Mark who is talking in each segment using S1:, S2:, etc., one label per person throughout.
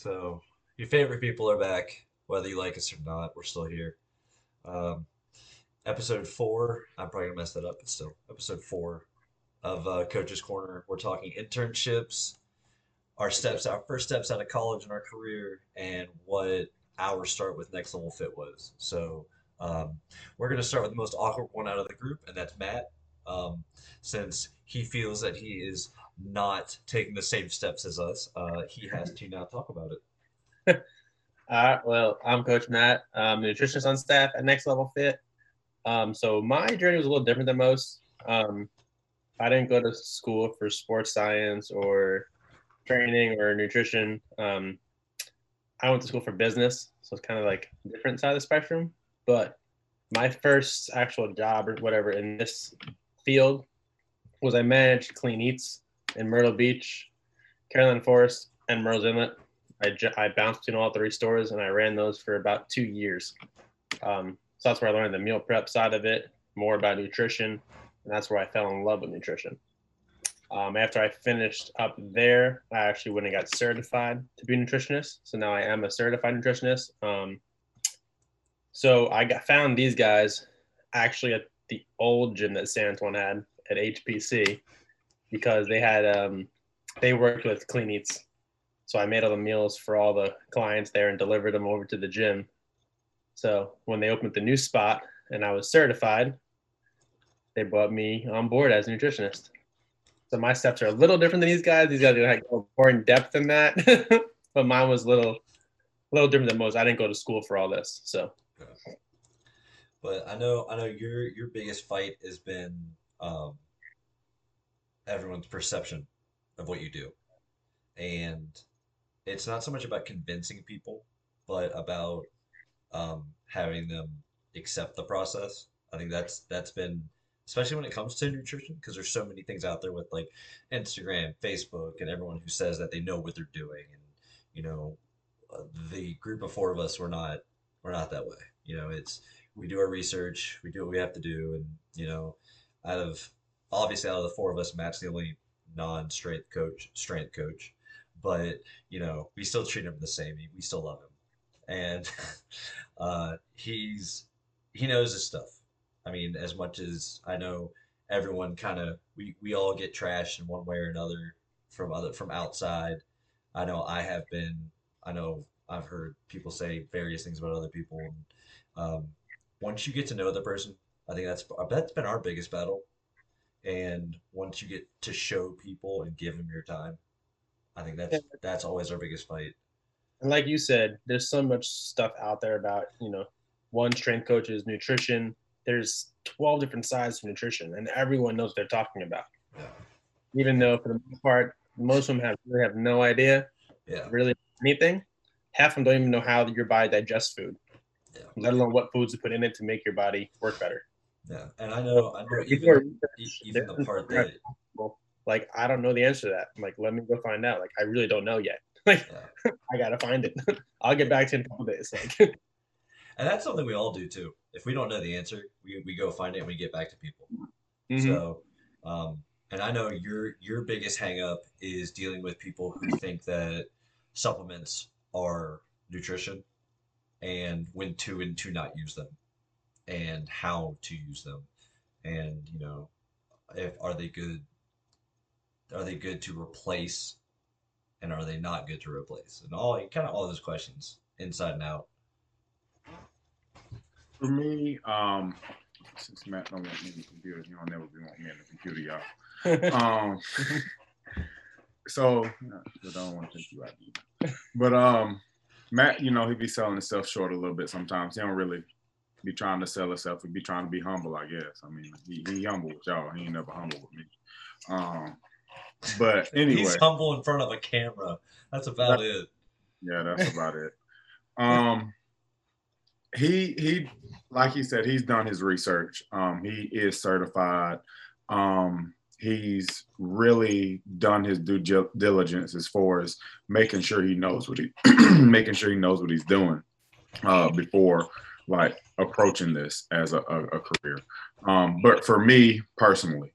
S1: So your favorite people are back, whether you like us or not. We're still here. Um, episode four. I'm probably gonna mess that up, but still, episode four of uh, Coach's Corner. We're talking internships, our steps, our first steps out of college in our career, and what our start with Next Level Fit was. So um, we're gonna start with the most awkward one out of the group, and that's Matt, um, since he feels that he is not taking the same steps as us. Uh, he has to now talk about it.
S2: All right. Well, I'm Coach Matt. I'm a nutritionist on staff at Next Level Fit. Um, so my journey was a little different than most. Um, I didn't go to school for sports science or training or nutrition. Um, I went to school for business, so it's kind of like a different side of the spectrum. But my first actual job or whatever in this field was I managed Clean Eats in Myrtle Beach, Carolina Forest, and Murrells Inlet. I, I bounced between all three stores and I ran those for about two years. Um, so that's where I learned the meal prep side of it, more about nutrition, and that's where I fell in love with nutrition. Um, after I finished up there, I actually went and got certified to be a nutritionist. So now I am a certified nutritionist. Um, so I got found these guys actually at the old gym that Santuan had at HPC because they had um, they worked with Clean Eats. So I made all the meals for all the clients there and delivered them over to the gym. So when they opened the new spot and I was certified, they brought me on board as a nutritionist. So my steps are a little different than these guys. These guys are like more in depth than that, but mine was a little, a little different than most. I didn't go to school for all this, so.
S1: But I know, I know your your biggest fight has been um, everyone's perception of what you do, and it's not so much about convincing people, but about um, having them accept the process. I think that's that's been especially when it comes to nutrition because there's so many things out there with like Instagram, Facebook, and everyone who says that they know what they're doing, and you know, the group of four of us we're not we're not that way. You know, it's we do our research, we do what we have to do, and you know, out of obviously out of the four of us, Matt's the only non-strength coach, strength coach, but you know, we still treat him the same. We still love him, and uh, he's he knows his stuff. I mean, as much as I know, everyone kind of we we all get trashed in one way or another from other from outside. I know I have been. I know I've heard people say various things about other people. And, um, once you get to know the person, I think that's that's been our biggest battle. And once you get to show people and give them your time, I think that's that's always our biggest fight.
S2: And like you said, there's so much stuff out there about you know, one strength coaches, nutrition. There's 12 different sides of nutrition, and everyone knows what they're talking about.
S1: Yeah.
S2: Even though for the most part, most of them have really have no idea,
S1: Yeah.
S2: really anything. Half of them don't even know how your body digests food,
S1: Yeah.
S2: let alone what foods to put in it to make your body work better.
S1: Yeah. And I know I know even even the part that
S2: like I don't know the answer to that. I'm like, let me go find out. Like I really don't know yet. Like
S1: yeah.
S2: I gotta find it. I'll get back to you in a couple days. Like
S1: And that's something we all do too. If we don't know the answer, we, we go find it and we get back to people.
S2: Mhm.
S1: So, um, and I know your your biggest hang up is dealing with people who think that supplements are nutrition and when to and to not use them and how to use them and you know if are they good are they good to replace and are they not good to replace and all kind of all those questions inside and out
S3: For me, um, since Matt don't want me in the computer, he don't never be want me in the computer, y'all. Um, so I don't want to you out either. But um, Matt, you know, he be selling himself short a little bit sometimes. He don't really be trying to sell himself. He be trying to be humble, I guess. I mean, he, he humble with y'all. He ain't never humble with me. Um, but anyway,
S1: he's humble in front of a camera that's about it
S3: Yeah, that's about it. Um, he he, like he said, he's done his research. Um, he is certified. Um, he's really done his due diligence as far as making sure he knows what he making sure he knows what he's doing uh, before like approaching this as a, a, a career. Um, but for me personally,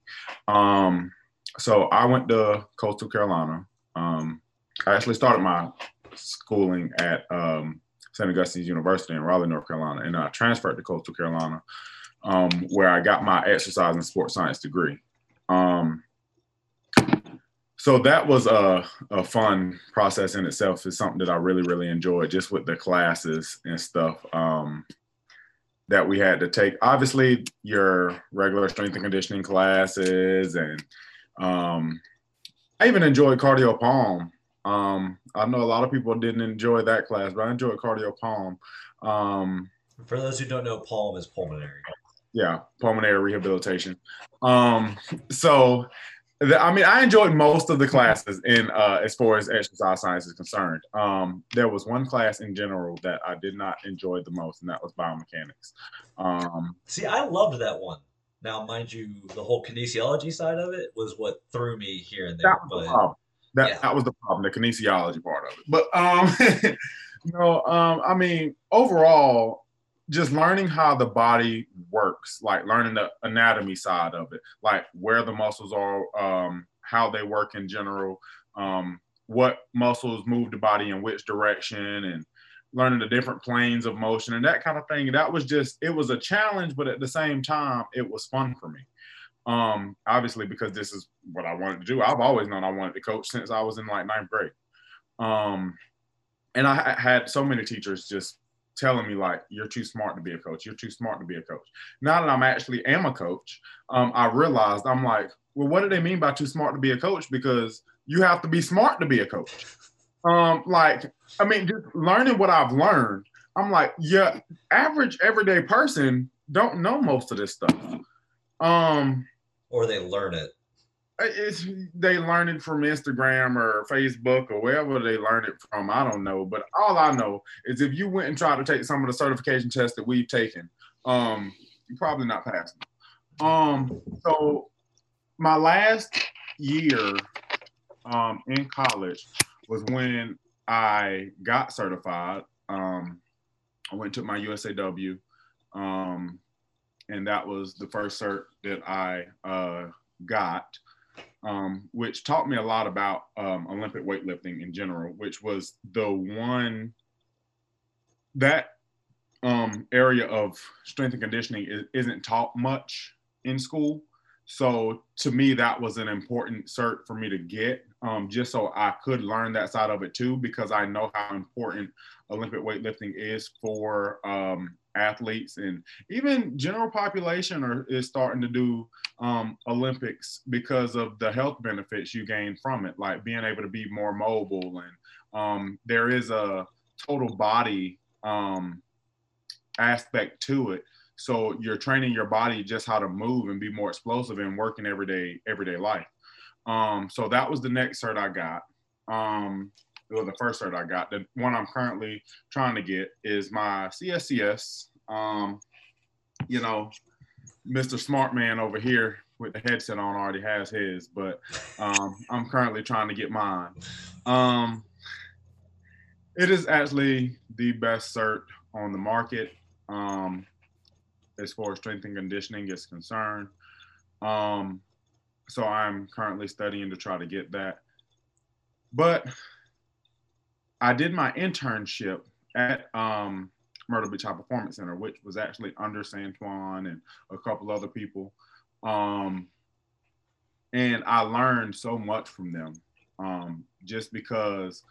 S3: um, so I went to Coastal Carolina. Um, I actually started my schooling at um, St. Augustine's University in Raleigh, North Carolina, and I transferred to Coastal Carolina, um, where I got my exercise and sports science degree. Um, so that was a, a fun process in itself. It's something that I really, really enjoyed just with the classes and stuff that we had to take. Obviously, your regular strength and conditioning classes, and um, I even enjoyed cardio pulm. Um, I know a lot of people didn't enjoy that class, but I enjoyed cardio pulm. Um,
S1: For those who don't know, palm is pulmonary.
S3: Yeah, pulmonary rehabilitation. Um, so I mean, I enjoyed most of the classes in uh, as far as exercise science is concerned. Um, there was one class in general that I did not enjoy the most, and that was biomechanics. Um,
S1: See, I loved that one. Now, mind you, the whole kinesiology side of it was what threw me here and there.
S3: That was,
S1: but,
S3: the that, yeah. that was the problem, the kinesiology part of it. But um, you know, um, I mean, overall, just learning how the body works, like learning the anatomy side of it, like where the muscles are, um, how they work in general, um, what muscles move the body in which direction, and learning the different planes of motion and that kind of thing. That was just, it was a challenge, but at the same time, it was fun for me. Um, obviously, because this is what I wanted to do. I've always known I wanted to coach since I was in like ninth grade. Um, and I had so many teachers just telling me like you're too smart to be a coach. You're too smart to be a coach. Now that i'm actually am a coach um, i realized i'm like well what do they mean by too smart to be a coach? Because you have to be smart to be a coach. Um, like i mean just learning what i've learned i'm like yeah average everyday person don't know most of this stuff. Um
S1: or they learn it
S3: it's they learn it from Instagram or Facebook or wherever they learn it from. I don't know, but all I know is if you went and tried to take some of the certification tests that we've taken, um, you're probably not passing. Um, so my last year um, in college was when I got certified. Um, I went to my USAW, um, and that was the first cert that I uh, got um, which taught me a lot about um, Olympic weightlifting in general, which was the one that um, area of strength and conditioning is, isn't taught much in school. So to me, that was an important cert for me to get, um, just so I could learn that side of it too, because I know how important Olympic weightlifting is for um, athletes and even general population are, is starting to do um, Olympics because of the health benefits you gain from it, like being able to be more mobile. And um, there is a total body um, aspect to it. So you're training your body just how to move and be more explosive and working everyday everyday life. Um, so that was the next cert I got. Um, was the first cert I got. The one I'm currently trying to get is my CSCS. Um, you know, Mr. Smart Man over here with the headset on already has his, but um, I'm currently trying to get mine. Um, it is actually the best cert on the market um, as far as strength and conditioning is concerned. Um, so I'm currently studying to try to get that. But I did my internship at um, Myrtle Beach High Performance Center, which was actually under Santuan and a couple other people. Um, and I learned so much from them um, just because,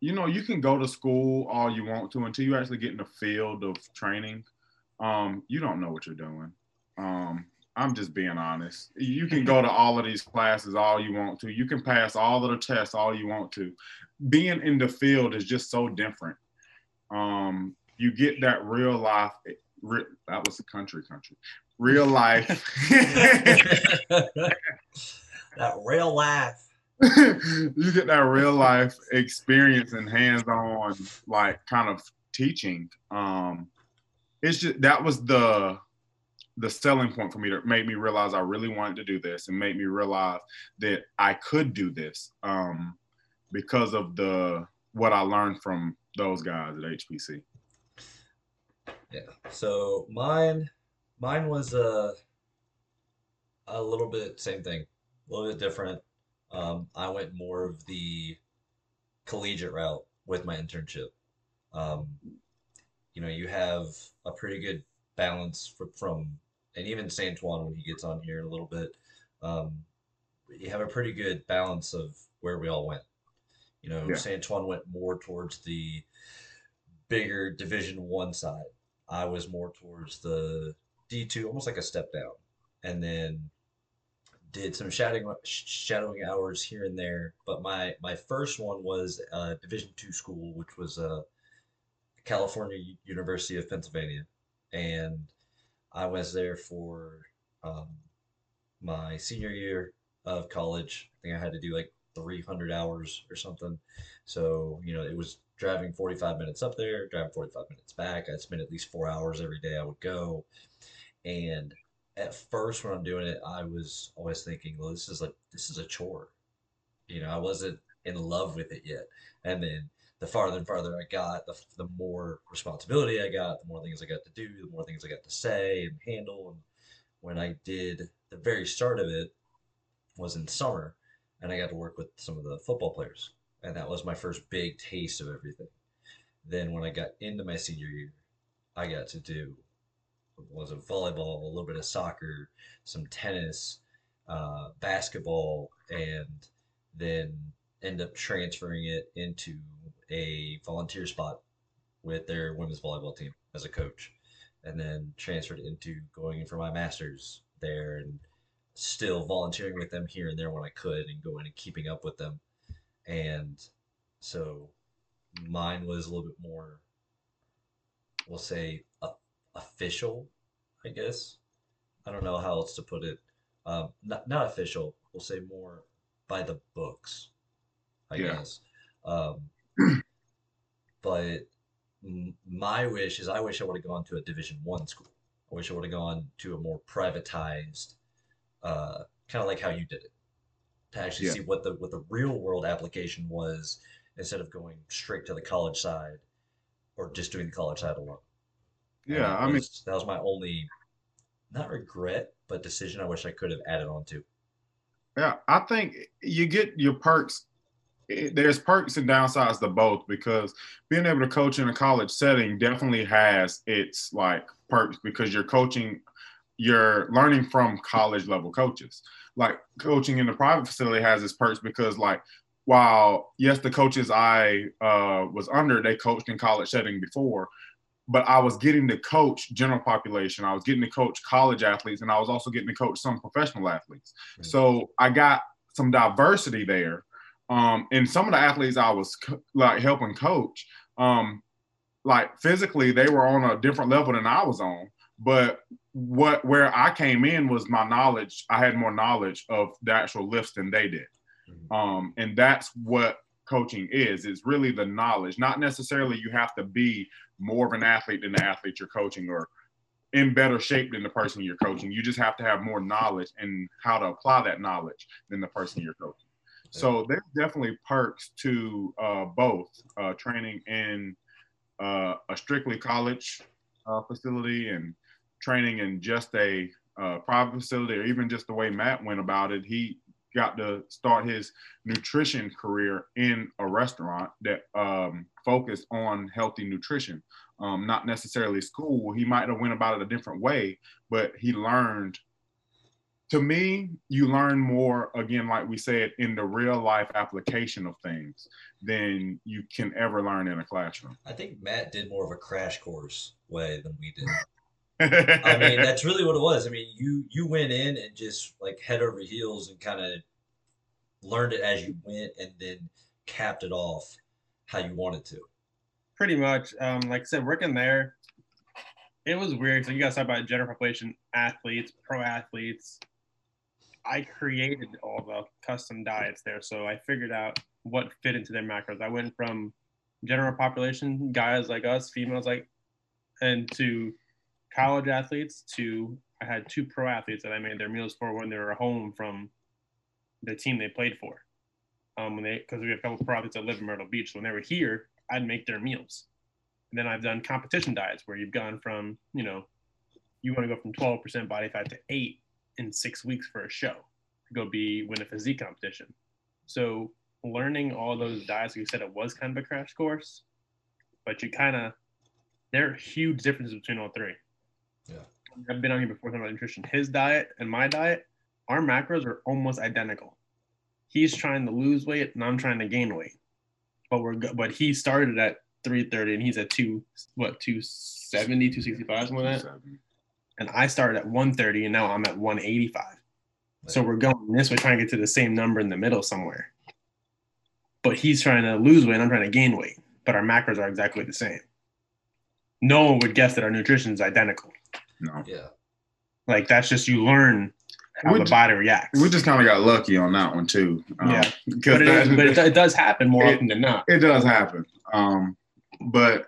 S3: you know, you can go to school all you want to until you actually get in the field of training. Um, you don't know what you're doing. Um, I'm just being honest. You can go to all of these classes all you want to. You can pass all of the tests all you want to. Being in the field is just so different. Um, you get that real life. Re, that was the country, country. Real life.
S1: that real life.
S3: you get that real life experience and hands-on, like kind of teaching. Um, it's just that was the the selling point for me that made me realize I really wanted to do this and made me realize that I could do this um, because of the what I learned from those guys at HPC.
S1: Yeah. So mine, mine was a uh, a little bit same thing, a little bit different. Um, I went more of the collegiate route with my internship. Um, you know, you have a pretty good balance from and even Santuan when he gets on here a little bit, um, you have a pretty good balance of where we all went. You know,
S3: Yeah.
S1: Santuan went more towards the bigger Division One side. I was more towards the D two, almost like a step down, and then did some shadowing shadowing hours here and there. But my my first one was a Division two school, which was uh, California University of Pennsylvania, and I was there for um, my senior year of college. I think I had to do like 300 hours or something. So, you know, it was driving 45 minutes up there, driving 45 minutes back. I'd spend at least four hours every day I would go. And at first, when I'm doing it, I was always thinking, well, this is like, this is a chore. You know, I wasn't in love with it yet. And then the farther and farther I got, the, the more responsibility I got, the more things I got to do, the more things I got to say and handle. And when I did the very start of it was in summer, and I got to work with some of the football players, and that was my first big taste of everything. Then when I got into my senior year, I got to do was it volleyball, a little bit of soccer, some tennis, uh, basketball, and then end up transferring it into a volunteer spot with their women's volleyball team as a coach, and then transferred into going in for my master's there and still volunteering with them here and there when I could and going and keeping up with them. And so mine was a little bit more, we'll say, uh, official, I guess. I don't know how else to put it. Um, not, not official, we'll say more by the books, I
S3: Yeah.
S1: guess. Um, but my wish is I wish I would have gone to a Division One school. I wish I would have gone to a more privatized, uh, kind of like how you did it, to actually
S3: Yeah.
S1: see what the what the real world application was instead of going straight to the college side or just doing the college side alone.
S3: Yeah, I mean,
S1: that was my only, not regret, but decision I wish I could have added on to.
S3: yeah, I think you get your perks. Eh, There's perks and downsides to both because being able to coach in a college setting definitely has its like perks because you're coaching, you're learning from college level coaches. Like coaching in the private facility has its perks because like while yes the coaches I uh, was under they coached in college setting before, but I was getting to coach general population. I was getting to coach college athletes, and I was also getting to coach some professional athletes.
S1: Right.
S3: So I got some diversity there. Um, and some of the athletes I was co- like helping coach, um, like physically, they were on a different level than I was on. But what where I came in was my knowledge. I had more knowledge of the actual lifts than they did.
S1: Mhm.
S3: Um, and that's what coaching is. It's really the knowledge. Not necessarily you have to be more of an athlete than the athlete you're coaching or in better shape than the person you're coaching. You just have to have more knowledge and how to apply that knowledge than the person you're coaching. So there's definitely perks to uh, both uh, training in uh, a strictly college uh, facility and training in just a uh, private facility, or even just the way Matt went about it. He got to start his nutrition career in a restaurant that um, focused on healthy nutrition, um, not necessarily school. He might have went about it a different way, but he learned. To me, you learn more again, like we said, in the real life application of things than you can ever learn in a classroom.
S1: I think Matt did more of a crash course way than we did. I mean, that's really what it was. I mean, you you went in and just like head over heels and kind of learned it as you went, and then capped it off how you wanted to.
S2: pretty much. Um, like I said, working there, it was weird. So you guys talk about general population athletes, pro athletes. I created all the custom diets there, so I figured out what fit into their macros. I went from general population guys like us, females like, and to college athletes. To I had two pro athletes that I made their meals for when they were home from the team they played for. Um, when they because we have a couple pro athletes that live in Myrtle Beach, so when they were here, I'd make their meals. And then I've done competition diets where you've gone from, you know, you want to go from 12% body fat to eight in six weeks for a show to go be win a physique competition. So learning all those diets, like you said, it was kind of a crash course, but you kind of there are huge differences between all three.
S1: Yeah.
S2: I've been on here before talking about nutrition. His diet and my diet, our macros are almost identical. He's trying to lose weight and I'm trying to gain weight. But we're but he started at 330 and he's at two what 270, 265, something like that. And I started at 130 and now I'm at 185. So we're going this way, trying to get to the same number in the middle somewhere. But he's trying to lose weight, and I'm trying to gain weight. But our macros are exactly the same. No one would guess that our nutrition is identical.
S3: No.
S1: Yeah.
S2: Like that's just you learn how
S3: We
S2: the body reacts.
S3: We just kind of got lucky on that one too. Um,
S2: Yeah. but it, is,
S3: that-
S2: but it, it does happen more
S3: It-
S2: often than not.
S3: it does happen. Um, but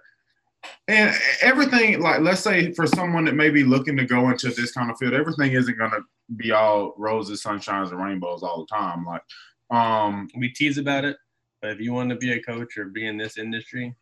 S3: and everything like let's say for someone that may be looking to go into this kind of field, everything isn't gonna be all roses, sunshines, and rainbows all the time. Like, um,
S2: We tease about it, but if you want to be a coach or be in this industry,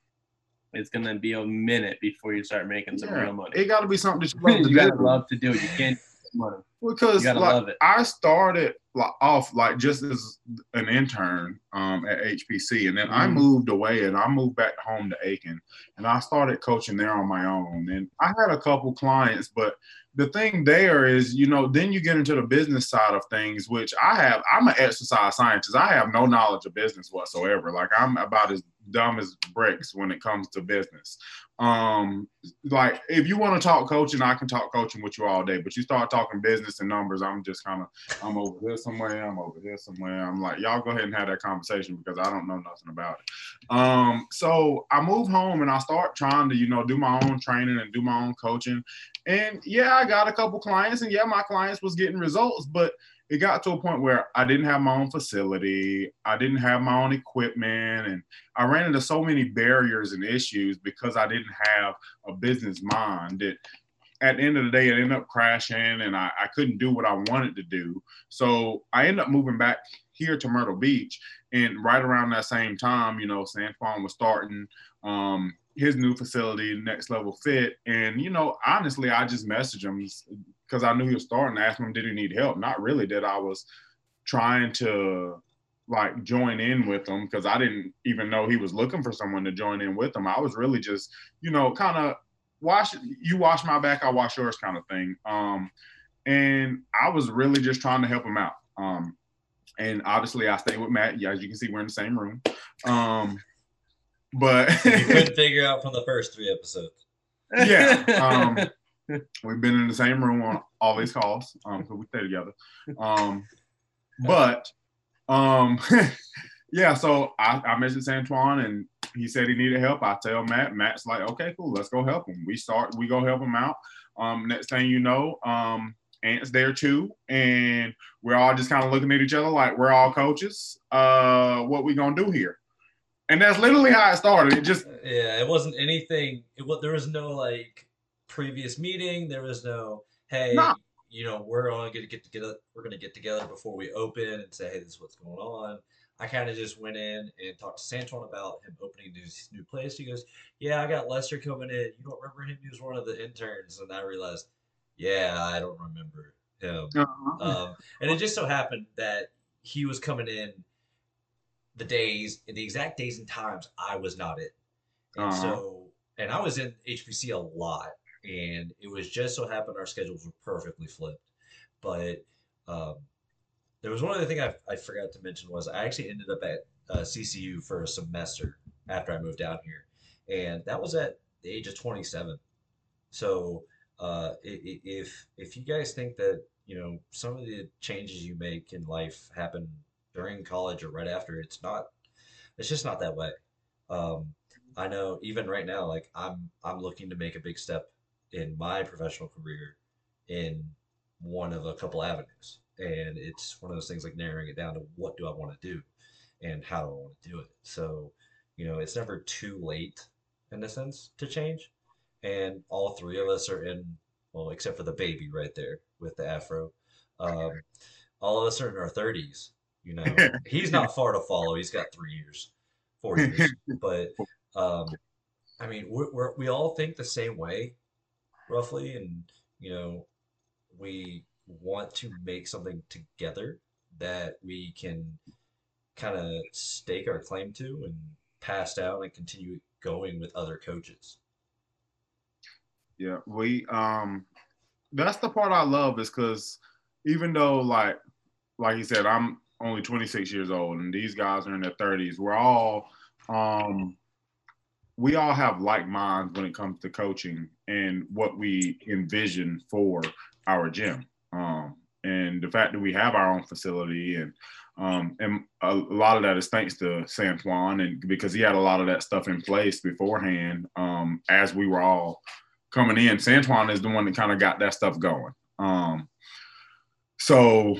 S2: it's gonna be a minute before you start making some
S3: yeah,
S2: real money.
S3: it got to be something that you love to
S2: you gotta
S3: do.
S2: love to do it. You can't money.
S3: Because like. I started like off like just as an intern um, at HPC, and then I
S2: Mhm.
S3: moved away and I moved back home to Aiken, and I started coaching there on my own. And I had a couple clients, but the thing there is, you know, then you get into the business side of things, which I have. I'm an exercise scientist. I have no knowledge of business whatsoever. Like I'm about as dumb as bricks when it comes to business. Um, like if you want to talk coaching, I can talk coaching with you all day. But you start talking business and numbers, I'm just kind of I'm over here somewhere, I'm over here somewhere. I'm like, y'all go ahead and have that conversation because I don't know nothing about it. Um, so I move home and I start trying to, you know, do my own training and do my own coaching. And yeah, I got a couple clients, and yeah, my clients was getting results, but it got to a point where I didn't have my own facility, I didn't have my own equipment, and I ran into so many barriers and issues because I didn't have a business mind that at the end of the day it ended up crashing and I, I couldn't do what I wanted to do. So I ended up moving back here to Myrtle Beach. And right around that same time, you know, Santuan was starting um, his new facility, Next Level Fit. And, you know, honestly, I just messaged him because I knew he was starting. I asked him, did he need help? Not really that I was trying to like join in with him because I didn't even know he was looking for someone to join in with him. I was really just, you know, kind of wash you wash my back, I wash yours kind of thing. Um, and I was really just trying to help him out. Um, and obviously I stayed with Matt. Yeah, as you can see, we're in the same room. Um, but
S1: You couldn't figure out from the first three episodes.
S3: yeah. Um, we've been in the same room on all these calls um, because we stay together. Um, but um, yeah, so I, I mentioned Santuan and he said he needed help. I tell Matt, Matt's like, okay, cool, let's go help him. We start, we go help him out. Um, next thing you know, um, Ant's there too, and we're all just kind of looking at each other like we're all coaches. Uh, what we gonna do here? And that's literally how it started. It just
S1: Yeah, it wasn't anything. It was there was no like previous meeting. There was no hey,
S3: No.
S1: you know, we're only gonna get get together. We're gonna get together before we open and say, hey, this is what's going on. I kind of just went in and talked to Santuan about him opening this new place. He goes, "Yeah, I got Lester coming in. You don't remember him? He was one of the interns." And I realized, yeah, I don't remember him.
S3: uh,
S1: Um, and it just so happened that he was coming in the days, the exact days and times I was not in. And
S3: Uh-huh.
S1: so, and I was in HPC a lot, and it was just so happened our schedules were perfectly flipped. But um, there was one other thing I, I forgot to mention was I actually ended up at uh, CCU for a semester after I moved down here, and that was at the age of 27. So uh, if if you guys think that you know some of the changes you make in life happen during college or right after, it's not. It's just not that way. Um, I know even right now, like I'm I'm looking to make a big step in my professional career in one of a couple avenues, and it's one of those things like narrowing it down to what do I want to do, and how do I want to do it. So, you know, it's never too late in a sense to change, and all three of us are in well, except for the baby right there with the afro. Um, all of us are in our thirties. You know, he's not far to follow. He's got three years, four years, but um, I mean, we're, we're, we all think the same way, roughly, and you know, we want to make something together that we can kind of stake our claim to and pass down and continue going with other coaches.
S3: Yeah, we um that's the part I love is because even though like like you said, I'm only 26 years old and these guys are in their 30s, we're all um we all have like minds when it comes to coaching and what we envision for our gym. Um, and the fact that we have our own facility and um, and a, lot of that is thanks to Santuan and because he had a lot of that stuff in place beforehand um, as we were all coming in. Santuan is the one that kind of got that stuff going. Um, so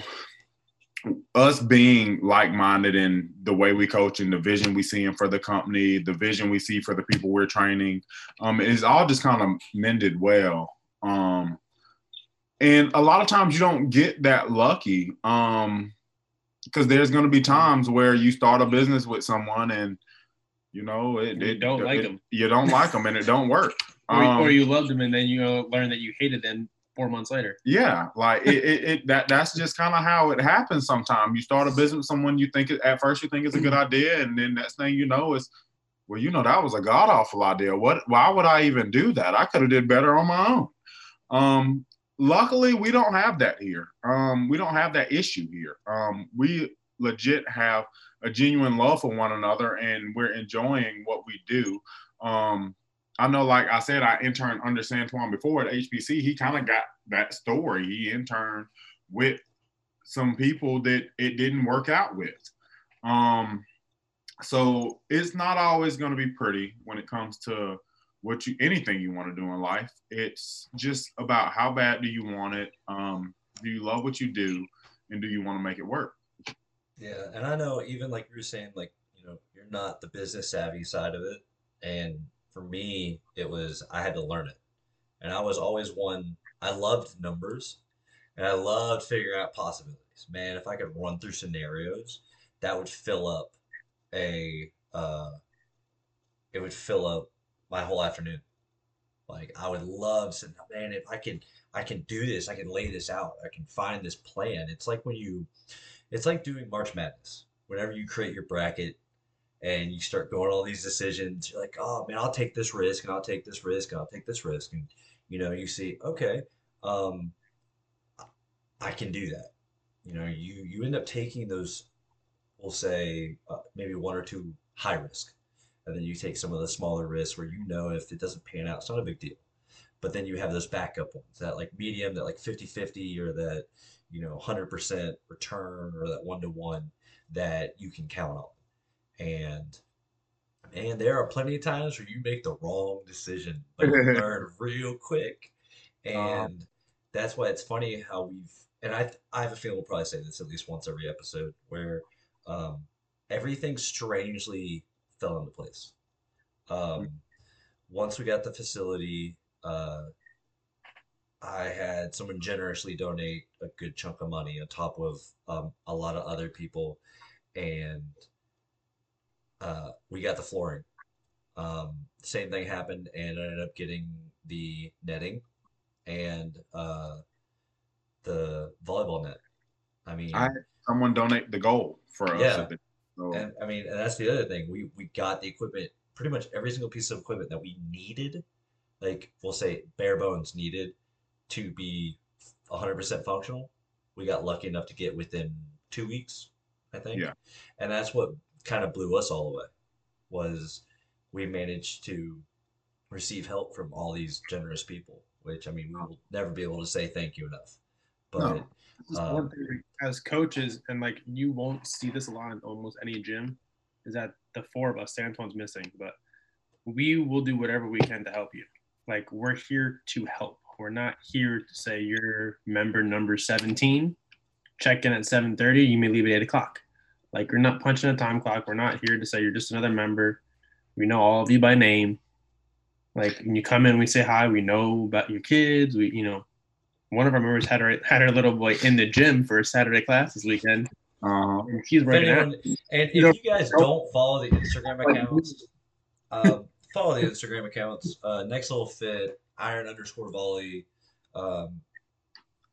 S3: us being like-minded in the way we coach and the vision we see for the company, the vision we see for the people we're training, um, is all just kind of mended well. Um, and a lot of times you don't get that lucky um, because there's going to be times where you start a business with someone and you know it,
S2: you
S3: it
S2: don't
S3: it,
S2: like
S3: it,
S2: them,
S3: you don't like them, and it don't work.
S2: or,
S3: Um,
S2: or you love them and then you uh, learn that you hated them four months later.
S3: Yeah, like it, it, it that that's just kind of how it happens. Sometimes you start a business with someone you think at first you think it's a good idea, and then next thing you know is, well, you know that was a god awful idea. What? Why would I even do that? I could have did better on my own. Um, luckily, we don't have that here. Um, we don't have that issue here. Um, we legit have a genuine love for one another, and we're enjoying what we do. Um, I know, like I said, I interned under Santuan before at HPC. He kind of got that story. He interned with some people that it didn't work out with. Um, so it's not always going to be pretty when it comes to what you anything you want to do in life. It's just about how bad do you want it? Um, do you love what you do, and do you want to make it work?
S1: Yeah, and I know even like you were saying, like, you know, you're not the business savvy side of it. And for me, it was I had to learn it. And I was always one, I loved numbers and I loved figuring out possibilities. Man, if I could run through scenarios, that would fill up a uh it would fill up my whole afternoon. Like I would love man, if I could I can do this, I can lay this out, I can find this plan. It's like when you it's like doing March Madness. Whenever you create your bracket and you start going all these decisions, you're like, oh man, I'll take this risk and I'll take this risk and I'll take this risk. And you know, you see, okay, um, I can do that. You know, you you end up taking those, we'll say, uh, maybe one or two high risk, and then you take some of the smaller risks where you know if it doesn't pan out, it's not a big deal. But then you have those backup ones, that like medium, that like 50-50 or that, you know, 100% return or that one to one that you can count on. And and there are plenty of times where you make the wrong decision, but you learn real quick. And that's why it's funny how we've and I I have a feeling we'll probably say this at least once every episode where um, everything strangely fell into place. Um, once we got the facility, uh, I had someone generously donate a good chunk of money on top of um, a lot of other people, and uh, we got the flooring. Um, same thing happened, and I ended up getting the netting and uh, the volleyball net. I mean,
S3: I someone donate the goal for us.
S1: Yeah.
S3: so-
S1: and I mean, and that's the other thing. We we got the equipment, pretty much every single piece of equipment that we needed, like we'll say bare bones needed to be 100% functional. We got lucky enough to get within two weeks, I think.
S3: Yeah.
S1: And that's what kind of blew us all away, was we managed to receive help from all these generous people, which I mean, we will never be able to say thank you enough. But
S3: No.
S1: Um,
S2: one thing as coaches, and like you won't see this a lot in almost any gym, is that the four of us, Santuan's missing, but we will do whatever we can to help you. Like we're here to help. We're not here to say you're member number 17. Check in at 7:30. You may leave at 8 o'clock. Like we're not punching a time clock. We're not here to say you're just another member. We know all of you by name. Like when you come in, we say hi. We know about your kids. We, you know, one of our members had her had her little boy in the gym for a Saturday class this weekend.
S3: uh-huh.
S2: And she's
S1: If
S2: working out.
S1: and if
S2: You know,
S1: you guys don't follow the Instagram accounts, uh, follow the Instagram accounts. Uh, Next Level Fit, Iron underscore Volley. Um,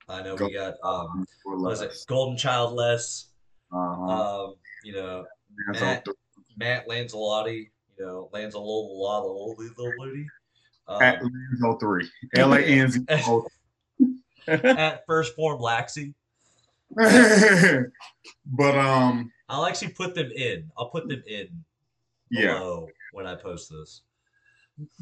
S1: I know we got um,
S3: Or
S1: what is it? Golden Child Less.
S3: Uh-huh.
S1: Um, you know, That's Matt, awesome. Matt Lanzalotti, you know, Lanzalotti, little Ludi. Um, At Lanzo 03. L-A-N-Z At first form Laxi.
S3: but um
S1: I'll actually put them in. I'll put them in
S3: yeah.
S1: when I post this.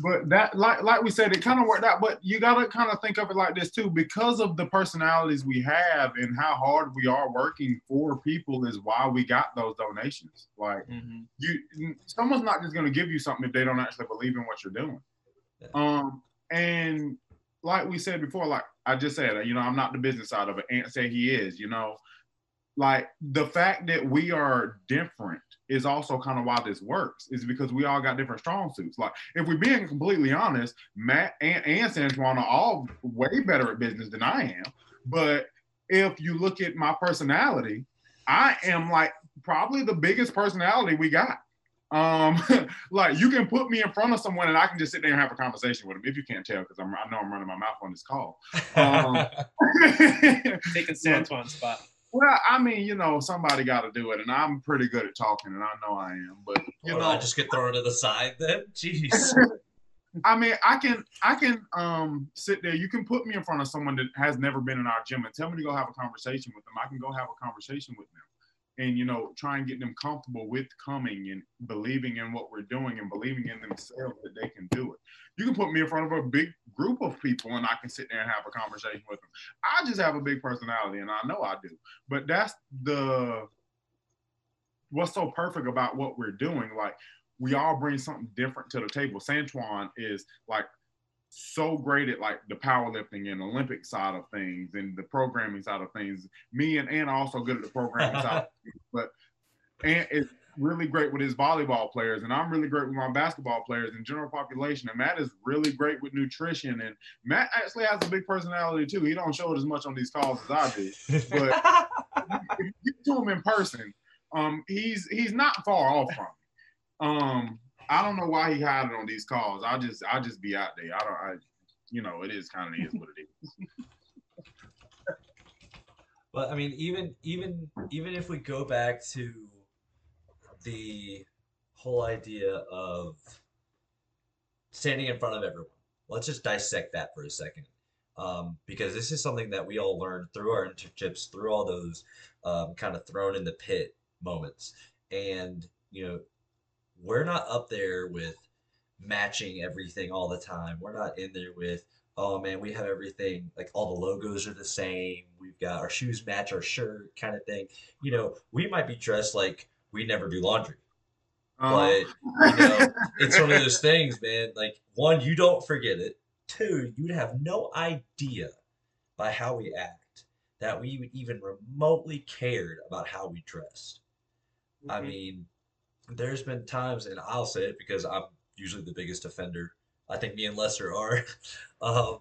S3: But that, like, like we said, it kind of worked out. But you gotta kind of think of it like this too, because of the personalities we have and how hard we are working for people, is why we got those donations. Like,
S2: Mm-hmm.
S3: you, someone's not just gonna give you something if they don't actually believe in what you're doing. Um, and like we said before, like I just said, you know, I'm not the business side of it. Ant said he is, you know, like the fact that we are different is also kind of why this works, is because we all got different strong suits. Like, if we're being completely honest, Matt and, and Santuan are all way better at business than I am. But if you look at my personality, I am like probably the biggest personality we got. Um, like you can put me in front of someone and I can just sit there and have a conversation with them. If you can't tell, because I'm I know I'm running my mouth on this call. Um,
S2: Taking Santuan's spot.
S3: Well, I mean, you know, somebody got to do it, and I'm pretty good at talking, and I know I am. But you
S1: Or
S3: know,
S1: I just get thrown to the side then. Jeez.
S3: I mean, I can I can um sit there. You can put me in front of someone that has never been in our gym and tell me to go have a conversation with them. I can go have a conversation with them, and you know, try and get them comfortable with coming and believing in what we're doing and believing in themselves that they can do it. You can put me in front of a big group of people, and I can sit there and have a conversation with them. I just have a big personality, and I know I do. But that's the what's so perfect about what we're doing. Like we all bring something different to the table. Santuan is like so great at like the powerlifting and Olympic side of things and the programming side of things. Me and Ann are also good at the programming side, of things, but Ant is really great with his volleyball players, and I'm really great with my basketball players and general population. And Matt is really great with nutrition, and Matt actually has a big personality too. He don't show it as much on these calls as I do. But if you get to him in person, um, he's he's not far off from me. Um, I don't know why he hide it on these calls. I just I just be out there. I don't. I, you know, it is kind of is what it is.
S1: well, I mean, even even even if we go back to the whole idea of standing in front of everyone, let's just dissect that for a second, um, because this is something that we all learned through our internships, through all those um, kind of thrown in the pit moments, and you know, we're not up there with matching everything all the time. We're not in there with oh man, we have everything like all the logos are the same. We've got our shoes match our shirt kind of thing. You know, we might be dressed like we never do laundry,
S3: Um,
S1: but you know, it's one of those things, man. Like one, you don't forget it. Two, you'd have no idea by how we act that we even remotely cared about how we dressed. I
S2: Mhm.
S1: mean, there's been times, and I'll say it because I'm usually the biggest offender. I think me and Lester are. um,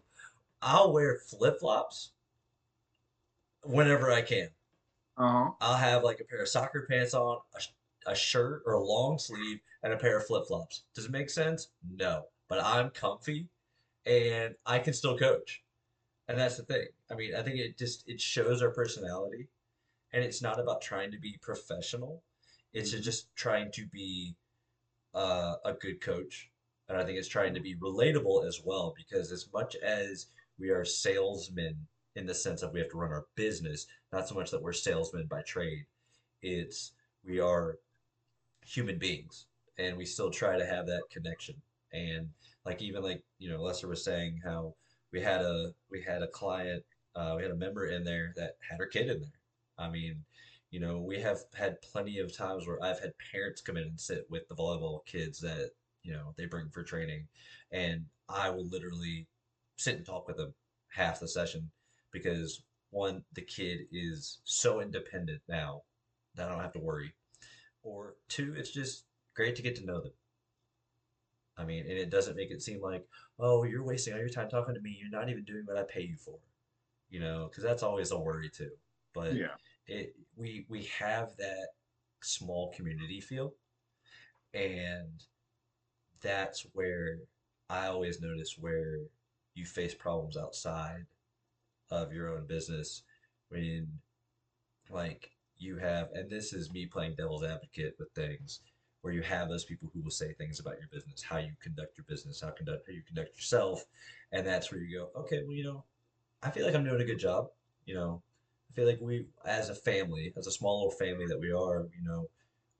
S1: I'll wear flip flops whenever I can.
S3: uh-huh.
S1: I'll have like a pair of soccer pants on, a, a shirt or a long sleeve, and a pair of flip flops. Does it make sense? No, but I'm comfy, and I can still coach, and that's the thing. I mean, I think it just it shows our personality, and it's not about trying to be professional. It's just trying to be uh, a good coach, and I think it's trying to be relatable as well. Because as much as we are salesmen in the sense that we have to run our business, not so much that we're salesmen by trade. It's we are human beings, and we still try to have that connection. And like even like you know, Lester was saying how we had a we had a client, uh, we had a member in there that had her kid in there. I mean, you know, we have had plenty of times where I've had parents come in and sit with the volleyball kids that you know they bring for training, and I will literally sit and talk with them half the session because one, the kid is so independent now that I don't have to worry. Or two, it's just great to get to know them. I mean, and it doesn't make it seem like, oh, you're wasting all your time talking to me. You're not even doing what I pay you for. You know, because that's always a worry too. But
S3: Yeah.
S1: It we we have that small community feel, and that's where I always notice where you face problems outside of your own business when like you have, and this is me playing devil's advocate with things, where you have those people who will say things about your business, how you conduct your business, how conduct how you conduct yourself, and that's where you go, okay, well, you know, I feel like I'm doing a good job. You know, I feel like we, as a family, as a small little family that we are, you know,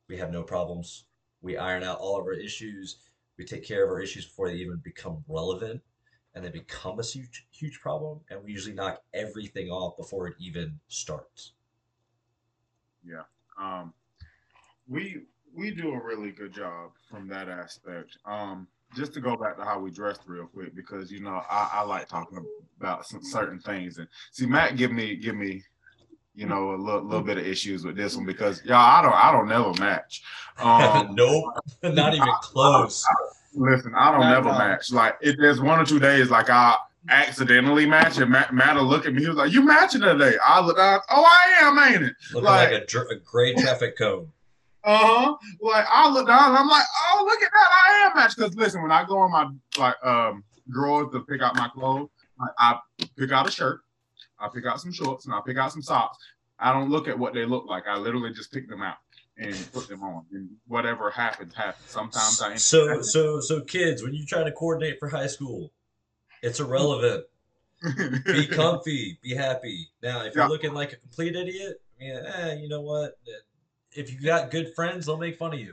S1: we have no problems. We iron out all of our issues. We take care of our issues before they even become relevant and they become a huge, huge problem. And we usually knock everything off before it even starts.
S3: Yeah. Um, we we do a really good job from that aspect. Um, just to go back to how we dressed real quick, because you know I, I like talking about some certain things. And see, Matt, give me give me, you know, a little, little bit of issues with this one because y'all, I don't I don't never match. Um,
S1: nope, not even close.
S3: listen, I don't never match. Like if there's one or two days, like I accidentally match and Matt, Matt will look at me. He was like, "You matching today?" I look, out, oh, I am, ain't it?
S1: Looking like, like a, dr- a gray traffic cone.
S3: Uh huh. Like I look down and I'm like, oh, look at that, I am matched. Because listen, when I go in my like um drawers to pick out my clothes, I, I pick out a shirt, I pick out some shorts, and I pick out some socks. I don't look at what they look like. I literally just pick them out and put them on, and whatever happens, happens. Sometimes I.
S1: So so so kids, when you try to coordinate for high school, it's irrelevant. be comfy, be happy. Now, if you're looking like a complete idiot, I mean, eh, you know what? if you got good friends, they'll make fun of you.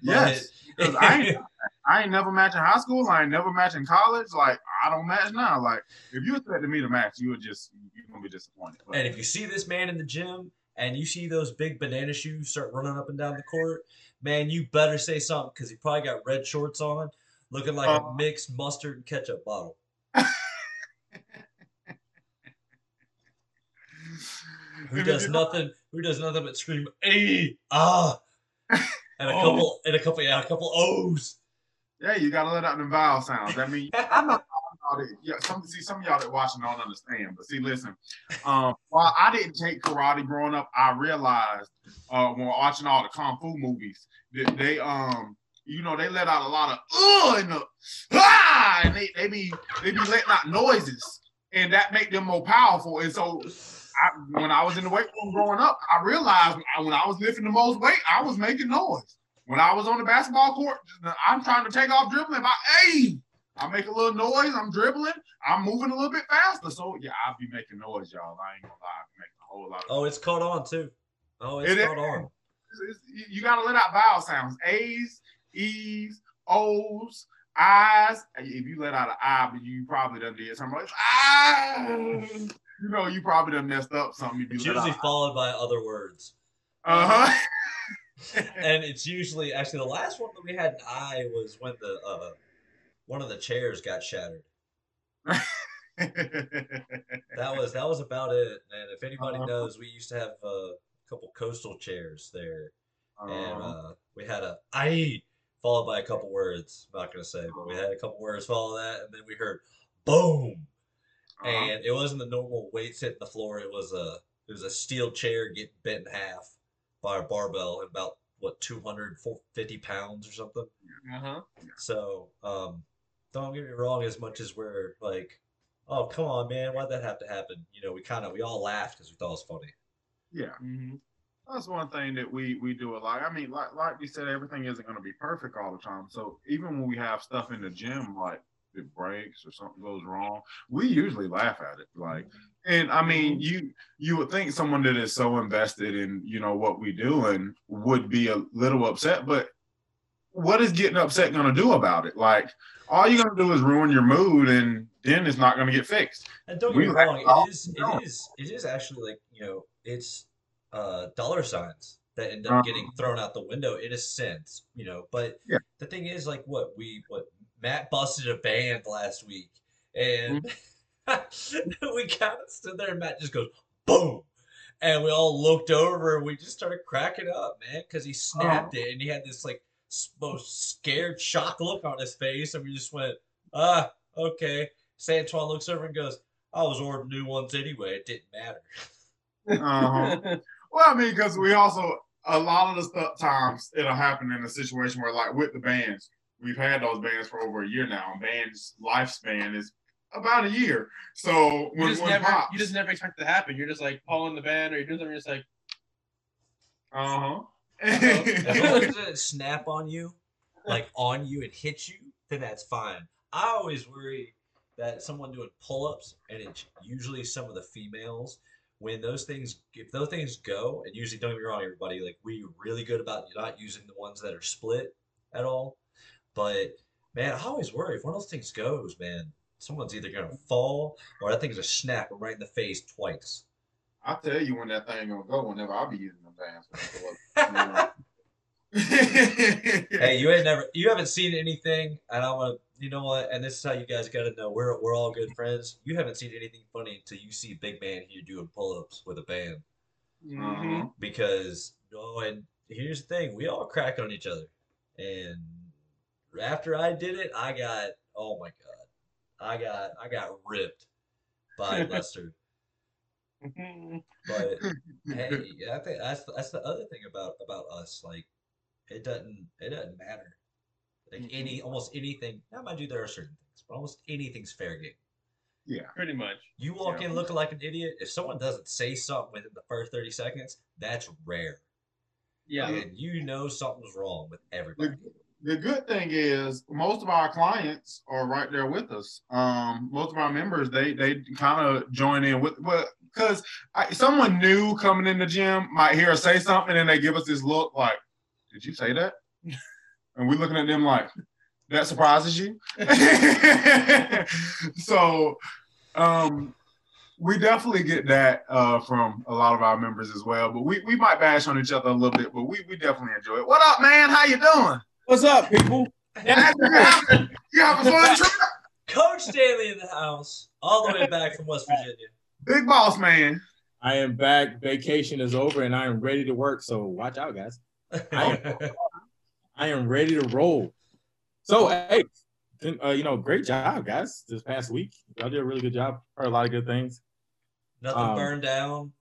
S3: Yes, I I ain't never match in high school. I ain't never match in college. Like I don't match now. Like if you expected me to match, you would just you're gonna be disappointed.
S1: But, and if you see this man in the gym and you see those big banana shoes start running up and down the court, man, you better say something because he probably got red shorts on, looking like uh, a mixed mustard and ketchup bottle. who does nothing who does nothing but scream a ah and a oh. couple and a couple yeah a couple O's.
S3: Yeah, you gotta let out the vowel sounds. I mean, I know yeah, some see some of y'all that watching don't understand, but see, listen. Um, while I didn't take karate growing up, I realized uh, when watching all the kung fu movies that they um you know they let out a lot of uh and the ah and they, they be they be letting out noises and that make them more powerful. And so I, when I was in the weight room growing up, I realized when I was lifting the most weight, I was making noise. When I was on the basketball court, I'm trying to take off dribbling. I, hey, I make a little noise. I'm dribbling. I'm moving a little bit faster. So yeah, I'll be making noise, y'all. I ain't gonna lie, I'm making a whole lot. Of
S1: oh, it's caught on too. Oh, it's it caught is. on.
S3: It's, it's, you gotta let out vowel sounds. A's, E's, O's, I's. If you let out an I, but you probably done did something like ah you know, you probably done messed up something.
S1: It's usually followed by other words.
S3: Uh huh.
S1: and it's usually actually the last one that we had an I was when the uh, one of the chairs got shattered. that was that was about it. And if anybody uh-huh. knows, we used to have a couple coastal chairs there, uh-huh. and uh, we had a I followed by a couple words. I'm not gonna say, but we had a couple words follow that, and then we heard boom uh-huh. and it wasn't the normal weights hitting the floor. It was a it was a steel chair getting bent in half by a barbell and about what 250 pounds or something.
S2: Uh-huh.
S1: So um, don't get me wrong. As much as we're like, oh come on, man, why'd that have to happen? You know, we kind of we all laughed because we thought it was funny.
S3: Yeah. Mm-hmm. That's one thing that we we do a lot. I mean, like like we said, everything isn't going to be perfect all the time. So even when we have stuff in the gym, like it breaks or something goes wrong, we usually laugh at it. Like, and I mean, mm-hmm. you you would think someone that is so invested in you know what we do and would be a little upset, but what is getting upset going to do about it? Like, all you're going to do is ruin your mood, and then it's not going to get fixed.
S1: And don't get me wrong, it is it is it is actually like you know it's uh, dollar signs that end up uh-huh. getting thrown out the window in a sense, you know. But
S3: yeah.
S1: the thing is, like, what we what Matt busted a band last week, and mm-hmm. we kind of stood there, and Matt just goes boom, and we all looked over, and we just started cracking up, man, because he snapped oh. it, and he had this like most scared, shocked look on his face, and we just went, ah, okay. Santuan looks over and goes, I was ordering new ones anyway. It didn't matter.
S3: uh-huh. Well, I mean, because we also a lot of the stuff times it'll happen in a situation where, like with the bands, we've had those bands for over a year now. And bands lifespan is about a year. So
S2: when, you just never pop, you just never expect it to happen. You're just like pulling the band or you're doing something. You're just like,
S3: Uh
S1: If
S3: huh.
S1: someone doesn't snap on you, like on you and hit you, then that's fine. I always worry that someone doing pull-ups, and it's usually some of the females, when those things, if those things go, and usually don't get me wrong, everybody, like we really good about not using the ones that are split at all. But man, I always worry if one of those things goes, man, someone's either gonna fall or that thing's gonna snap right in the face twice.
S3: I'll tell you when that thing gonna go whenever I'll be using them bands.
S1: hey, you ain't never, you haven't seen anything, and I want to, you know what? And this is how you guys got to know we're we're all good friends. You haven't seen anything funny until you see Big Man here doing pull-ups with a band,
S3: Uh-huh.
S1: because no, and here's the thing: we all crack on each other, and after I did it, I got, oh my god, I got I got ripped by Lester. Mm-hmm. But hey, I think that's that's the other thing about about us. Like, it doesn't it doesn't matter. Like mm-hmm. any almost anything. Now, mind you, there are certain things, but almost anything's fair game.
S3: Yeah.
S2: Pretty much.
S1: You walk
S3: Yeah.
S1: in looking like an idiot. If someone doesn't say something within the first thirty seconds, that's rare.
S2: Yeah.
S1: and you know something's wrong with everybody.
S3: The good thing is most of our clients are right there with us. Um, most of our members they they kind of join in with well because someone new coming in the gym might hear us say something and they give us this look like, "Did you say that?" and we're looking at them like, "That surprises you." so, um, we definitely get that uh, from a lot of our members as well. But we, we might bash on each other a little bit, but we, we definitely enjoy it. What up, man? How you doing?
S4: What's up, people?
S3: you having fun? Trip?
S1: Coach Stanley in the house, all the way back from West Virginia.
S3: Big boss man.
S4: I am back. Vacation is over, and I am ready to work. So watch out, guys. I am ready to roll. So, hey, uh, you know, great job, guys. This past week, y'all did a really good job. Heard a lot of good things.
S1: Nothing
S4: Um,
S1: burned down.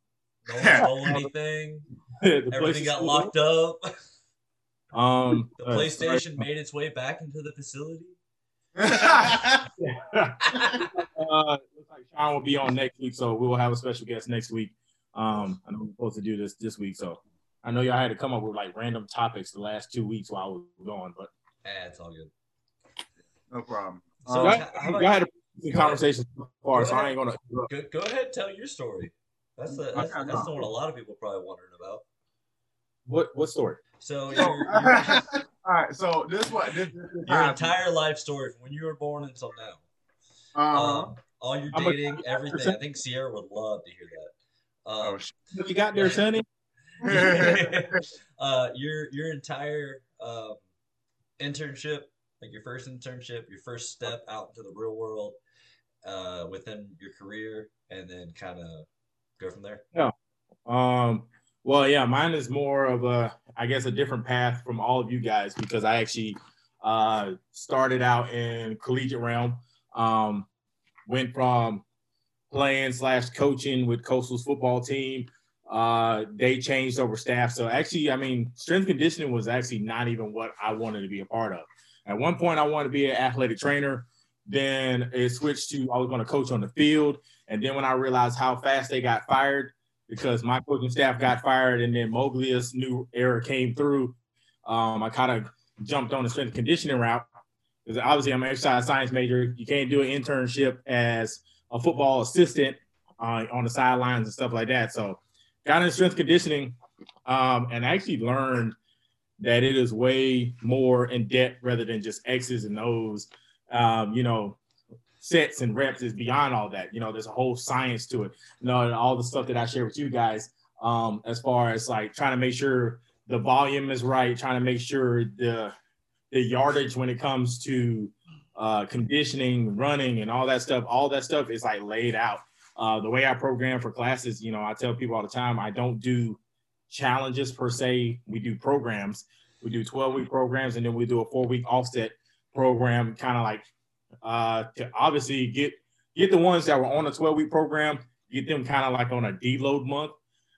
S1: No one stole anything.
S4: the
S1: Everything got
S4: cool.
S1: locked up.
S4: Um,
S1: The
S4: uh,
S1: PlayStation made its way back into the facility.
S4: uh, looks like Sean will be on next week, so we will have a special guest next week. Um, I know we're supposed to do this this week, so I know y'all had to come up with like random topics the last two weeks while I was gone, but
S1: Eh, it's all good.
S3: no problem.
S1: So,
S3: Um,
S4: y'all,
S1: how- how
S4: y'all had a good
S1: go
S4: conversation so far, so I
S1: ahead.
S4: ain't gonna.
S1: Go, go ahead and tell your story. That's the that's, that's the one a lot of people probably wondering about.
S4: What what story?
S1: So
S3: So,
S1: your, your,
S3: all right, so this what this, this is
S1: your entire life story from when you were born until now.
S3: uh-huh.
S1: Um, all your
S4: I'm a-
S1: dating, everything. I think Sierra would love to hear that.
S3: oh,
S1: Um,
S3: shit.
S4: What you got there, Sonny?
S1: uh, your your entire um, internship, like your first internship, your first step out into the real world uh, within your career, and then kind of go from there. Yeah.
S4: Um, well, yeah, mine is more of a, I guess, a different path from all of you guys because I actually uh, started out in collegiate realm. Um, went from playing slash coaching with Coastal's football team. Uh, they changed over staff, so actually, I mean, strength conditioning was actually not even what I wanted to be a part of. At one point, I wanted to be an athletic trainer. Then it switched to I was going to coach on the field, and then when I realized how fast they got fired, because my coaching staff got fired and then Moglia's new era came through. Um, I kind of jumped on the strength conditioning route because obviously I'm an exercise science major. You can't do an internship as a football assistant uh, on the sidelines and stuff like that. So got into strength conditioning um, and I actually learned that it is way more in depth rather than just X's and O's. Um, you know, sets and reps is beyond all that. You know, there's a whole science to it you know, and all the stuff that I share with you guys, um, as far as like trying to make sure the volume is right, trying to make sure the the yardage when it comes to uh, conditioning, running, and all that stuff, all that stuff is like laid out. Uh, the way I program for classes, you know, I tell people all the time, I don't do challenges per se. We do programs. We do 12 week programs, and then we do a four week offset program, kind of like uh, to obviously get get the ones that were on a 12 week program, get them kind of like on a deload month.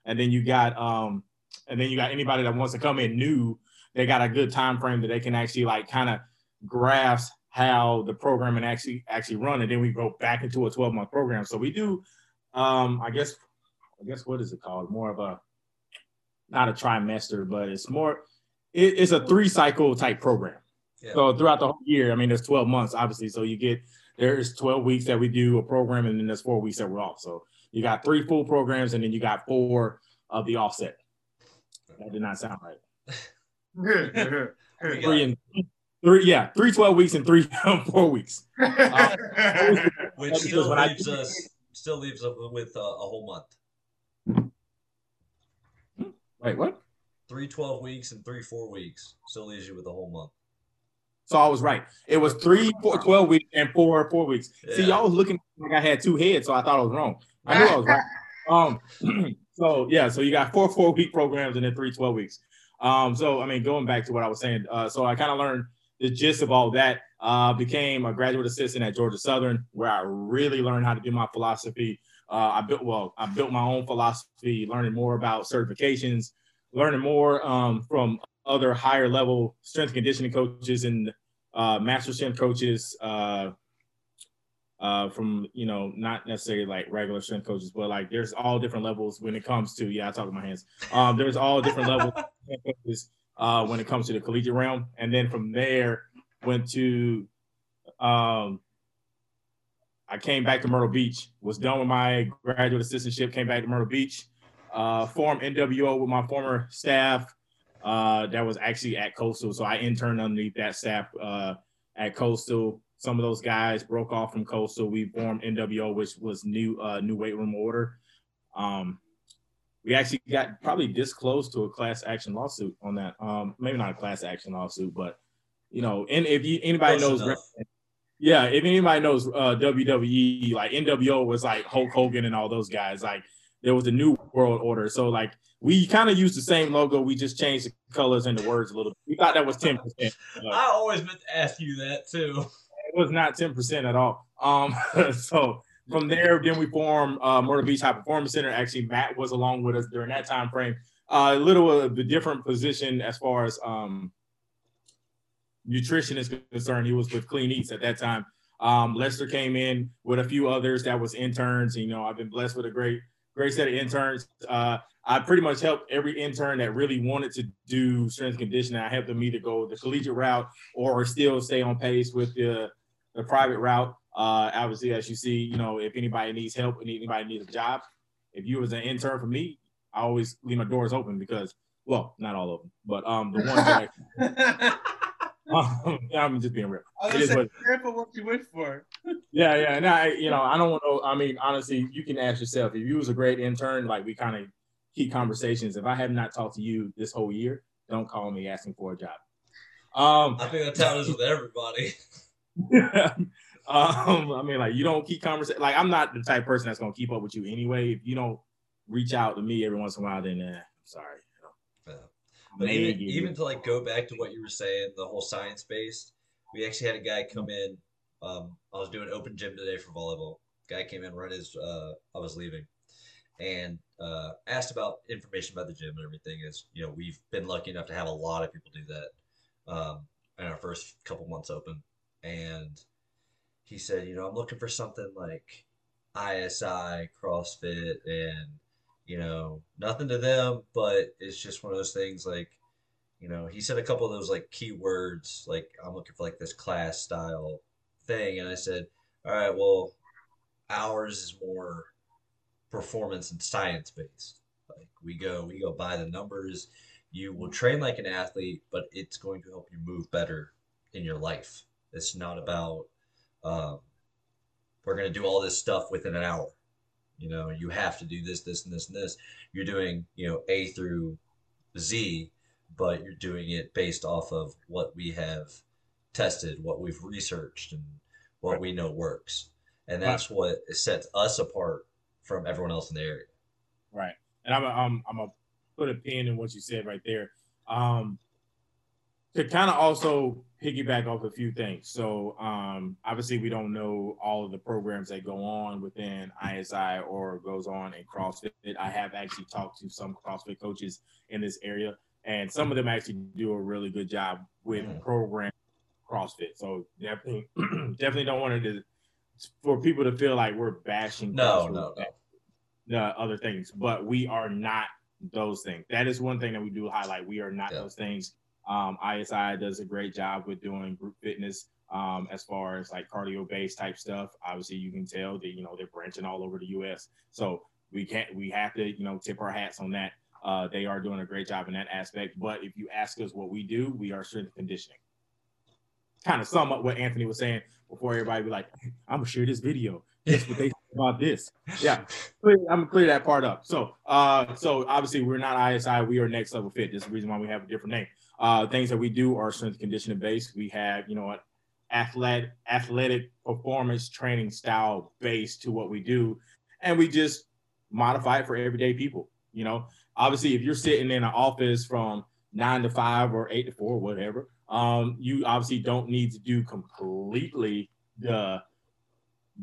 S4: And then you got um and then you got anybody that wants to come in new, they got a good time frame that they can actually like kind of grasp how the programming actually actually run. And then we go back into a 12 month program. So we do um I guess I guess what is it called? More of a not a trimester, but it's more it, it's a three cycle type program.
S1: Yeah.
S4: So throughout the whole year, I mean, there's 12 months, obviously. So you get there's 12 weeks that we do a program, and then there's four weeks that we're off. So you got three full programs, and then you got four of the offset. That did not sound right. Three and three, yeah, three 12 weeks and three four weeks.
S1: which still leaves us still leaves us with uh, a whole month.
S4: Wait, what?
S1: Three 12 weeks and three four weeks still leaves you with a whole month.
S4: So I was right. It was three, four, 12 weeks and four, four weeks. See,
S1: Yeah.
S4: y'all was looking like I had two heads, so I thought I was wrong. I knew I was right. Um, so yeah, so you got four four week programs and then three 12 weeks. Um, so I mean, going back to what I was saying, uh, so I kind of learned the gist of all that. Uh, became a graduate assistant at Georgia Southern, where I really learned how to do my philosophy. Uh, I built well, I built my own philosophy, learning more about certifications, learning more um, from other higher level strength conditioning coaches and uh, master strength coaches uh, uh, from you know not necessarily like regular strength coaches, but like there's all different levels when it comes to yeah I talk with my hands. Um, there's all different levels coaches uh, when it comes to the collegiate realm, and then from there went to um, I came back to Myrtle Beach, was done with my graduate assistantship, came back to Myrtle Beach, uh, formed NWO with my former staff. Uh, that was actually at Coastal, so I interned underneath that staff uh, at Coastal. Some of those guys broke off from Coastal. We formed NWO, which was new uh, new weight room order. Um, we actually got probably this close to a class action lawsuit on that. Um, maybe not a class action lawsuit, but you know, and if you anybody
S1: Close
S4: knows
S1: enough.
S4: yeah, if anybody knows uh, WWE, like NWO was like Hulk Hogan and all those guys. Like there was a new world order. So like we kind of used the same logo. We just changed the colors and the words a little. Bit. We thought that was ten percent.
S1: I always meant to ask you that too.
S4: It was not ten percent at all. Um, so from there, then we formed uh, Myrtle Beach High Performance Center. Actually, Matt was along with us during that time frame. Uh, a little of a different position as far as um, nutrition is concerned. He was with Clean Eats at that time. Um, Lester came in with a few others that was interns. You know, I've been blessed with a great, great set of interns. Uh, I pretty much helped every intern that really wanted to do strength conditioning. I helped them either go the collegiate route or still stay on pace with the, the private route. Uh, obviously, as you see, you know, if anybody needs help and anybody needs a job, if you was an intern for me, I always leave my doors open because, well, not all of them, but um, the ones that um, I'm just being real.
S2: I was
S4: It
S2: gonna
S4: is what-
S2: careful what you wish for.
S4: Yeah, yeah, and I, you know, I don't want to. I mean, honestly, you can ask yourself if you was a great intern, like we kind of keep conversations. If I have not talked to you this whole year, don't call me asking for a job. Um,
S1: I think that's how it is with everybody.
S4: um, I mean, like you don't keep conversation. Like I'm not the type of person that's gonna keep up with you anyway. If you don't reach out to me every once in a while, then eh, I'm sorry.
S1: But
S4: may
S1: even, even to like go back to what you were saying, the whole science based, we actually had a guy come in. Um, I was doing open gym today for volleyball. Guy came in right as uh, I was leaving, and uh, asked about information about the gym and everything. Is you know we've been lucky enough to have a lot of people do that um, in our first couple months open, and he said, you know, I'm looking for something like ISI, CrossFit, and you know, nothing to them, but it's just one of those things like, you know, he said a couple of those like keywords, like I'm looking for like this class style thing, and I said, all right, well, ours is more performance and science based. Like we go, we go by the numbers. You will train like an athlete, but it's going to help you move better in your life. It's not about um, we're going to do all this stuff within an hour. You know, you have to do this, this, and this, and this. You're doing, you know, A through Z, but you're doing it based off of what we have tested, what we've researched, and what we know works. And that's what sets us apart from everyone else in the area.
S4: Right. And I'm I'm I'm gonna put a pin in what you said right there. Um to kind of also piggyback off a few things. So um obviously we don't know all of the programs that go on within ISI or goes on in CrossFit. I have actually talked to some CrossFit coaches in this area, and some of them actually do a really good job with
S1: Mhm.
S4: program CrossFit. So definitely definitely don't want it to for people to feel like we're bashing
S1: No,
S4: CrossFit
S1: no, no.
S4: uh, other things, but we are not those things. That is one thing that we do highlight. We are not
S1: Yeah.
S4: those things. Um, ISI does a great job with doing group fitness um, as far as like cardio based type stuff. Obviously, you can tell that you know they're branching all over the U.S. So we can't we have to you know tip our hats on that. Uh, they are doing a great job in that aspect. But if you ask us what we do, we are strength conditioning. Kind of sum up what Anthony was saying before everybody be like, I'm gonna share this video. That's what they about this. Yeah, I'm gonna clear that part up. So, uh, so obviously we're not ISI. We are Next Level Fit. This is the reason why we have a different name. Uh, things that we do are strength conditioning based. We have, you know, what athletic athletic performance training style base to what we do, and we just modify it for everyday people. You know, obviously, if you're sitting in an office from nine to five or eight to four, whatever, um, you obviously don't need to do completely the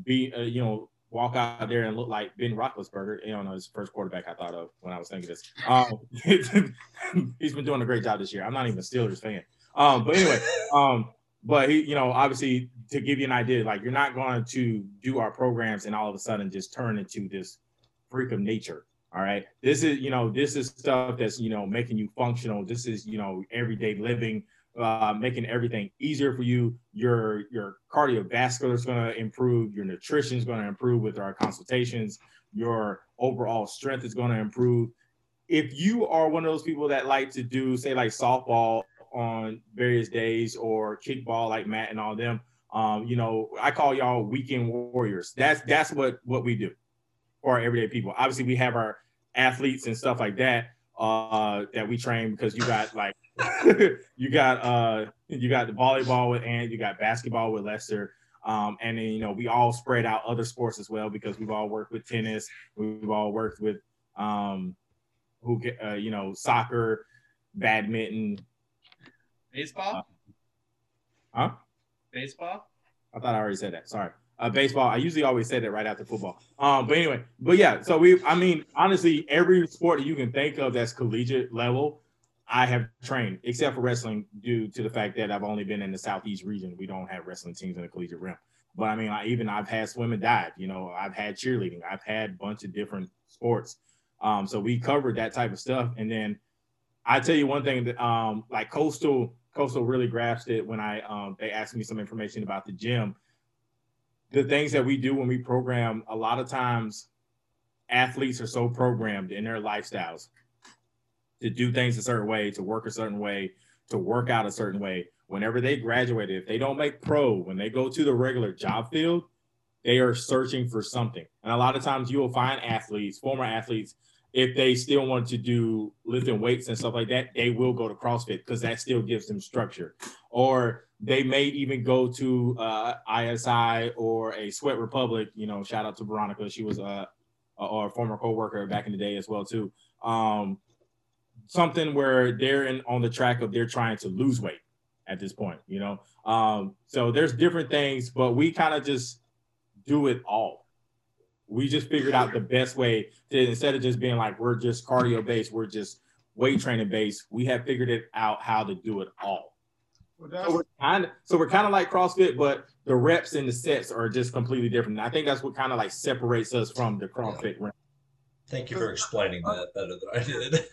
S4: be, uh, you know, walk out there and look like Ben Roethlisberger. You know, his first quarterback I thought of when I was thinking this. Um, he's been doing a great job this year. I'm not even a Steelers fan. Um, but anyway, um, but he, you know, obviously to give you an idea, like you're not going to do our programs and all of a sudden just turn into this freak of nature. All right. This is, you know, this is stuff that's, you know, making you functional. This is, you know, everyday living, uh, making everything easier for you. Your your cardiovascular is going to improve. Your nutrition is going to improve with our consultations. Your overall strength is going to improve. If you are one of those people that like to do, say, like softball on various days or kickball, like Matt and all them, um, you know, I call y'all weekend warriors. That's that's what what we do for our everyday people. Obviously, we have our athletes and stuff like that uh, that we train because you got like you got uh you got the volleyball with and you got basketball with Lester. Um, and then you know we all spread out other sports as well because we've all worked with tennis, we've all worked with um, who uh, you know soccer, badminton.
S2: Baseball?
S4: Huh?
S2: Baseball?
S4: I thought I already said that. Sorry. Uh, baseball. I usually always say that right after football. Um, but anyway, but yeah. So we, I mean, honestly, every sport that you can think of that's collegiate level, I have trained, except for wrestling, due to the fact that I've only been in the southeast region. We don't have wrestling teams in the collegiate realm. But I mean, I, even I've had swimming dive. You know, I've had cheerleading. I've had a bunch of different sports. Um, so we covered that type of stuff. And then I tell you one thing that, um, like coastal, coastal really grasped it when I, um, they asked me some information about the gym the things that we do when we program, a lot of times athletes are so programmed in their lifestyles to do things a certain way, to work a certain way, to work out a certain way. Whenever they graduate, if they don't make pro, when they go to the regular job field, they are searching for something. And a lot of times you will find athletes, former athletes, if they still want to do lifting weights and stuff like that, they will go to CrossFit because that still gives them structure. Or they may even go to uh, ISI or a Sweat Republic. You know, shout out to Veronica. She was a, or a former coworker back in the day as well too. Um, something where they're in on the track of they're trying to lose weight at this point. You know, um, so there's different things, but we kind of just do it all. We just figured out the best way to instead of just being like we're just cardio based, we're just weight training based. We have figured it out how to do it all.
S3: Well,
S4: So we're kind of so we're kind of like CrossFit, but the reps and the sets are just completely different. And I think that's what kind of like separates us from the CrossFit realm.
S1: Thank you for explaining that better than I did.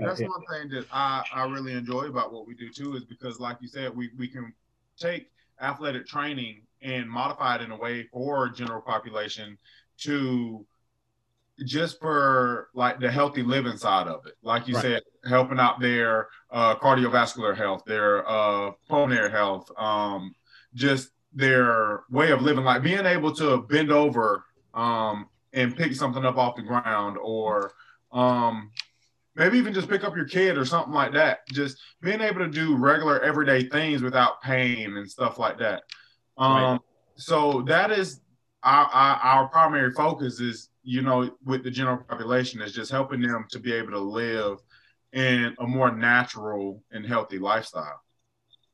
S3: that's one thing that I, I really enjoy about what we do too, is because like you said, we, we can take athletic training and modify it in a way for general population to just for like the healthy living side of it. Like you
S4: Right.
S3: said, helping out their uh, cardiovascular health, their uh, pulmonary health, um, just their way of living, like being able to bend over um, and pick something up off the ground or um, maybe even just pick up your kid or something like that. Just being able to do regular everyday things without pain and stuff like that. Um,
S4: Right.
S3: So that is our, our, our primary focus is, you know, with the general population is just helping them to be able to live in a more natural and healthy lifestyle.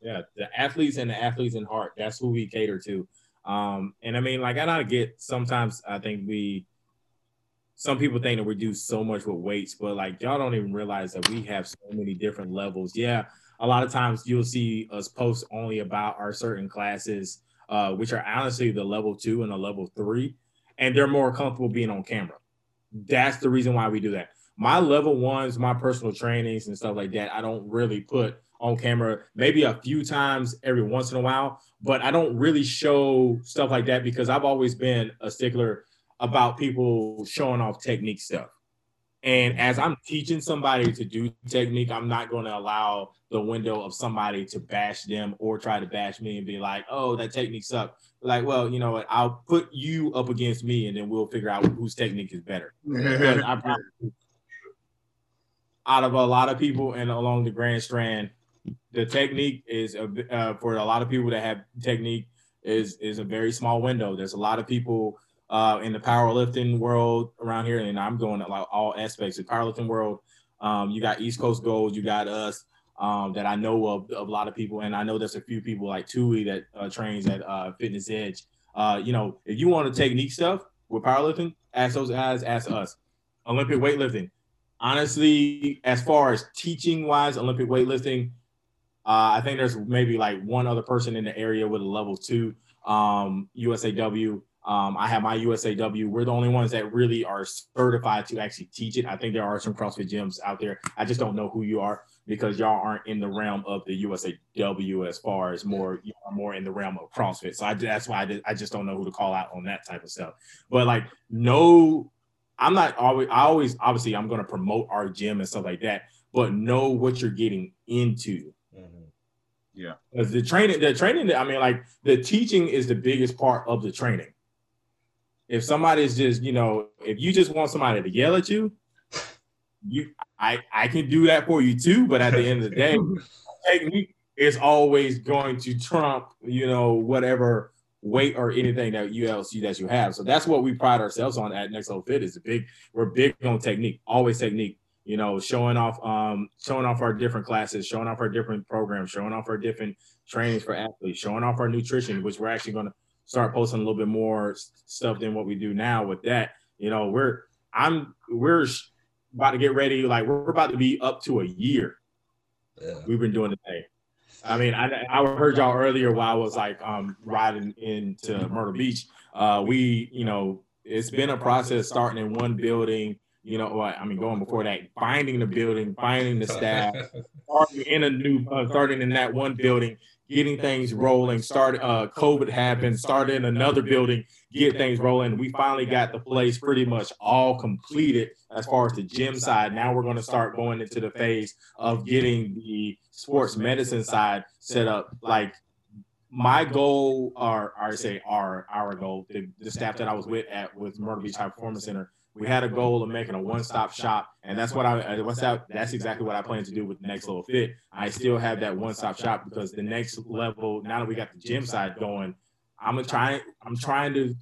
S4: Yeah, the athletes and the athletes in heart. That's who we cater to. Um, and I mean, like I don't get sometimes I think we some people think that we do so much with weights, but like y'all don't even realize that we have so many different levels. Yeah, a lot of times you'll see us post only about our certain classes, uh, which are honestly the level two and the level three, and they're more comfortable being on camera. That's the reason why we do that. my level ones, my personal trainings and stuff like that, I don't really put on camera. Maybe a few times every once in a while, but I don't really show stuff like that because I've always been a stickler about people showing off technique stuff. And as I'm teaching somebody to do technique, I'm not going to allow the window of somebody to bash them or try to bash me and be like, oh, that technique sucked. Like, well, you know what? I'll put you up against me and then we'll figure out whose technique is better. out of a lot of people and along the Grand Strand, the technique is a, uh, for a lot of people that have technique is is a very small window. There's a lot of people uh, in the powerlifting world around here, and I'm going at like all aspects of powerlifting world. Um, you got East Coast Gold, you got us um, that I know of, of, a lot of people, and I know there's a few people like Tui that uh, trains at uh, Fitness Edge. Uh, you know, if you want to technique stuff with powerlifting, ask those guys, ask us. Olympic weightlifting. Honestly, as far as teaching wise, Olympic weightlifting, uh, I think there's maybe like one other person in the area with a level two um, USAW. Um, I have my USAW. We're the only ones that really are certified to actually teach it. I think there are some CrossFit gyms out there. I just don't know who you are because y'all aren't in the realm of the USAW as far as more you are more in the realm of CrossFit. So I, that's why I, did, I just don't know who to call out on that type of stuff. But like no, I'm not always. I always obviously I'm going to promote our gym and stuff like that. But know what you're getting into.
S3: Mm-hmm. Yeah,
S4: because the training, the training. I mean, like the teaching is the biggest part of the training if somebody's just, you know, if you just want somebody to yell at you, you I I can do that for you too. But at the end of the day, technique is always going to trump, you know, whatever weight or anything that you else that you have. So that's what we pride ourselves on at Next Level Fit is a big, we're big on technique, always technique. You know, showing off, um, showing off our different classes, showing off our different programs, showing off our different trainings for athletes, showing off our nutrition, which we're actually going to start posting a little bit more stuff than what we do now with that. You know, we're I'm we're about to get ready. Like we're about to be up to a year. Yeah. We've been doing the thing. I mean, I, I heard y'all earlier while I was like um, riding into Myrtle Beach. Uh, we, you know, it's been a process starting in one building. You know, I mean, going before that, finding the building, finding the staff, starting in a new, uh, starting in that one building, getting things rolling. Start uh, COVID happened, started in another building, get things rolling. We finally got the place pretty much all completed as far as the gym side. Now we're going to start going into the phase of getting the sports medicine side set up. Like my goal, or, or I say our our goal, the, the staff that I was with at with Myrtle Beach High Performance Center we had a goal of making a one-stop shop, and that's what I what's that? That's exactly what I plan to do with the next level fit. I still have that one-stop shop because the next level, now that we got the gym side going, I'm trying I'm trying to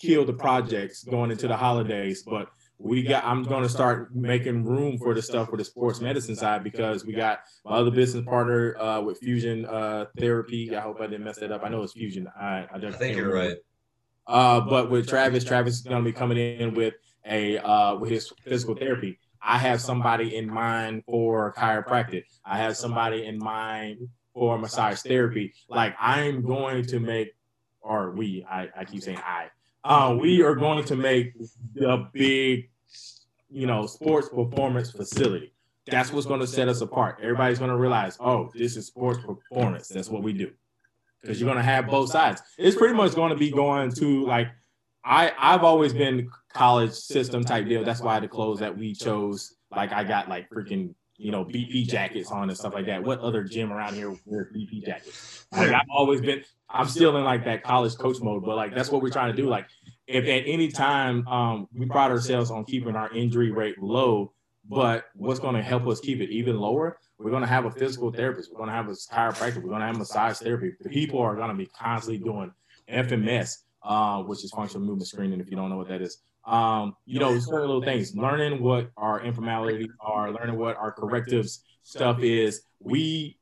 S4: kill the projects going into the holidays, but we got I'm going to start making room for the stuff for the sports medicine side because we got my other business partner uh, with Fusion uh, Therapy. I hope I didn't mess that up. I know it's Fusion. I I,
S1: I think you're right.
S4: Uh, but with Travis, Travis is going to be coming in with a uh, with his physical therapy. I have somebody in mind for chiropractic. I have somebody in mind for massage therapy. Like I'm going to make, or we, I, I keep saying I, uh, we are going to make the big, you know, sports performance facility. That's what's going to set us apart. Everybody's going to realize, oh, this is sports performance. That's what we do. Because you're going to have both sides. It's pretty much going to be going to like I I've always been college system type deal. That's why the clothes that we chose, like I got like freaking you know BP jackets on and stuff like that. What other gym around here wears BP jackets? Like I've always been. I'm still in like that college coach mode, but like that's what we're trying to do. Like if at any time um, we pride ourselves on keeping our injury rate low, but what's going to help us keep it even lower? We're going to have a physical therapist. We're going to have a chiropractor. We're going to have massage therapy. People are going to be constantly doing FMS uh, which is functional movement screening. If you don't know what that is, um, you know, certain little things. Learning what our informality are, learning what our correctives stuff is. We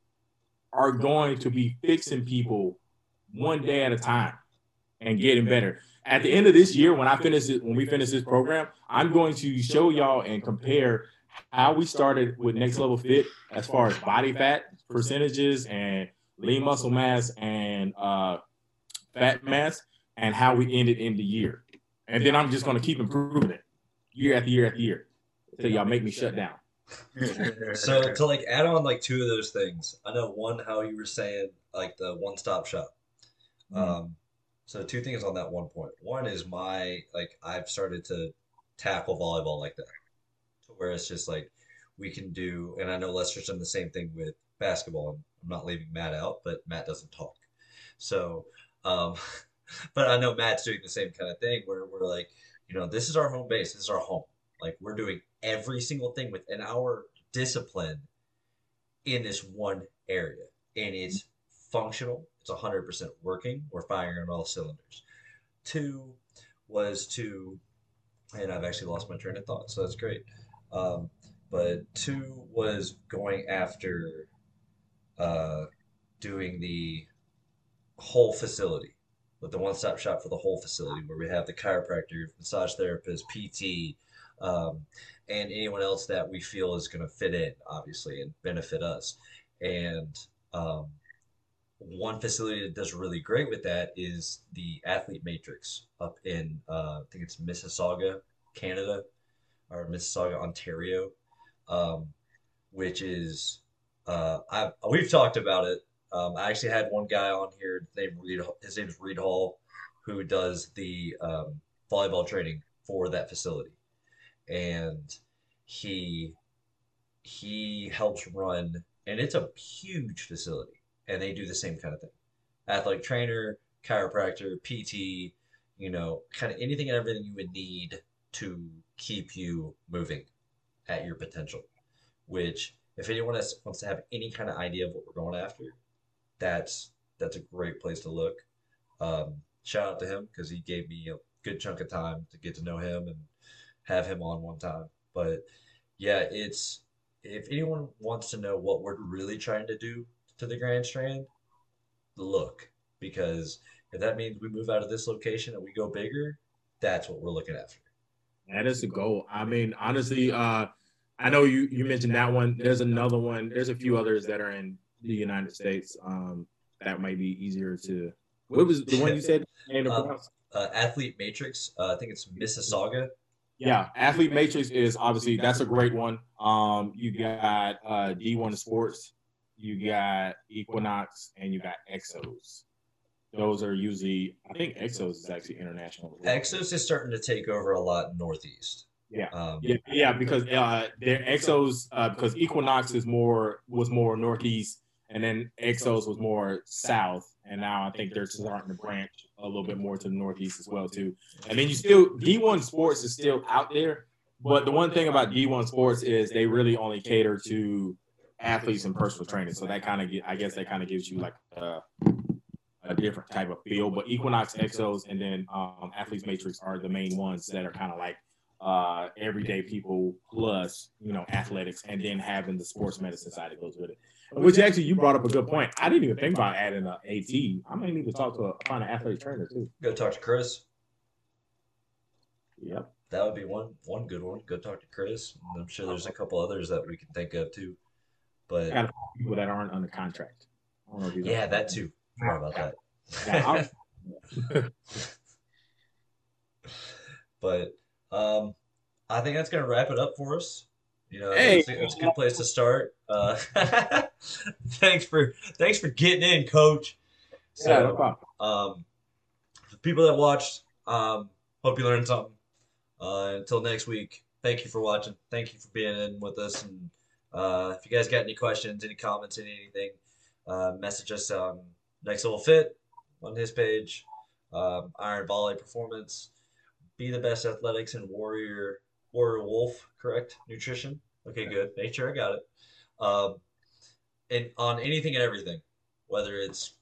S4: are going to be fixing people one day at a time and getting better. At the end of this year, when I finish it, when we finish this program, I'm going to show y'all and compare how we started with Next Level Fit as far as body fat percentages and lean muscle mass and uh, fat mass and how we ended in the year. And then I'm just going to keep improving it year after year after year. till y'all make me shut down.
S1: So to like add on like two of those things, I know one how you were saying like the one stop shop.
S4: Mhm.
S1: Um, so two things on that one point. One is my like I've started to tackle volleyball like that, to where it's just like we can do, and I know Lester's done the same thing with basketball. and I'm not leaving Matt out, but Matt doesn't talk. So, um, but I know Matt's doing the same kind of thing where we're like, you know, this is our home base, this is our home. Like we're doing every single thing within our discipline in this one area, and it's functional. It's 100% working. We're firing on all cylinders. Two was to, and I've actually lost my train of thought, so that's great. Um, but two was going after uh, doing the whole facility with the one-stop shop for the whole facility where we have the chiropractor massage therapist pt um, and anyone else that we feel is going to fit in obviously and benefit us. And um, one facility that does really great with that is the athlete matrix up in uh, i think it's mississauga canada or mississauga ontario um, which is uh, I've, we've talked about it um, I actually had one guy on here named Reed. His name is Reed Hall, who does the um, volleyball training for that facility, and he he helps run, and it's a huge facility, and they do the same kind of thing: athletic trainer, chiropractor, PT, you know, kind of anything and everything you would need to keep you moving at your potential. Which, if anyone has, wants to have any kind of idea of what we're going after, that's that's a great place to look. Um, shout out to him because he gave me a good chunk of time to get to know him and have him on one time. But yeah, it's if anyone wants to know what we're really trying to do to the Grand Strand, look because if that means we move out of this location and we go bigger, that's what we're looking after.
S4: That is the goal. I mean, honestly, uh, I know you you mentioned that one. There's another one. There's a few others that are in the United States. Um, that might be easier to. What was the one you said?
S1: Um. Uh, Athlete Matrix, uh, I think it's Mississauga.
S4: Yeah, Athlete Matrix is obviously that's a great one. Um, you got uh, D1 Sports, you got Equinox, and you got Exos. Those are usually, I think Exos is actually international.
S1: Exos is starting to take over a lot northeast.
S4: Yeah.
S1: Um,
S4: Yeah, yeah, because uh, their Exos, uh, because Equinox is more was more northeast, and then Exos was more south, and now I think they're starting to branch a little bit more to the northeast as well too. And then you still D1 Sports is still out there, but the one thing about D1 Sports is they really only cater to athletes and personal training. So that kind of, I guess, that kind of gives you like a, a different type of feel. But Equinox, Exos, and then um, Athletes Matrix are the main ones that are kind of like uh, everyday people plus you know athletics, and then having the sports medicine side that goes with it. Which actually, you brought up a good point. I didn't even think about adding a AT. I might need to talk to a find an athletic trainer too.
S1: Go talk to Chris.
S4: Yep.
S1: That would be one one good one. Go talk to Chris. I'm sure there's a couple others that we can think of too. But
S4: people that aren't under contract. I don't know if you know.
S1: yeah, that too. Forgot about that.
S4: Yeah,
S1: but um, I think that's gonna wrap it up for us. You know,
S4: Hey.
S1: it's, a, it's a good place to start. Uh, thanks for thanks for getting in, Coach. So,
S4: yeah, no problem.
S1: Um, for people that watched, um, hope you learned something. Uh, until next week, thank you for watching. Thank you for being in with us. And uh, if you guys got any questions, any comments, any anything, uh, message us on Next Level Fit on his page. Um, Iron Volley Performance. Be the best athletics and Warrior Warrior Wolf. Correct nutrition. Okay, good. Make sure I got it. Um, and on anything and everything, whether it's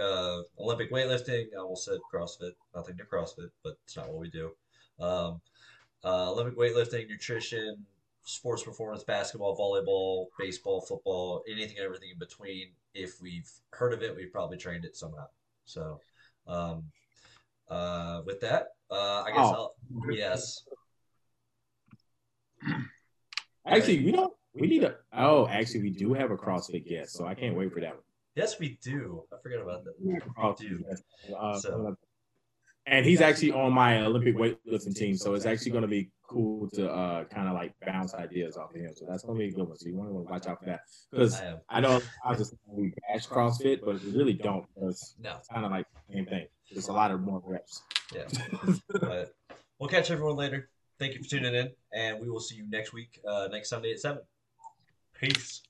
S1: uh, Olympic weightlifting. I almost said CrossFit. Nothing to CrossFit, but it's not what we do. Um, uh, Olympic weightlifting, nutrition, sports performance, basketball, volleyball, baseball, football, anything and everything in between. If we've heard of it, we've probably trained it somehow. So, um, uh, with that, uh, I guess
S4: Oh.
S1: I'll, yes.
S4: Actually, we don't. We need a. Oh, actually, we do have a CrossFit guest, so I can't wait for that one.
S1: Yes, we do. I forgot about that.
S4: We
S1: do.
S4: Uh,
S1: So-
S4: and he's actually on my Olympic weightlifting team, so it's actually going to be cool to uh, kind of like bounce ideas off of him. So that's going to be a good one. So you want to watch out for that because
S1: I.
S4: I know I was just we bash CrossFit, but we really don't because
S1: No.
S4: it's kind of like the same thing. There's a lot of more reps.
S1: Yeah. but we'll catch everyone later. Thank you for tuning in, and we will see you next week, uh, next Sunday at seven. Peace.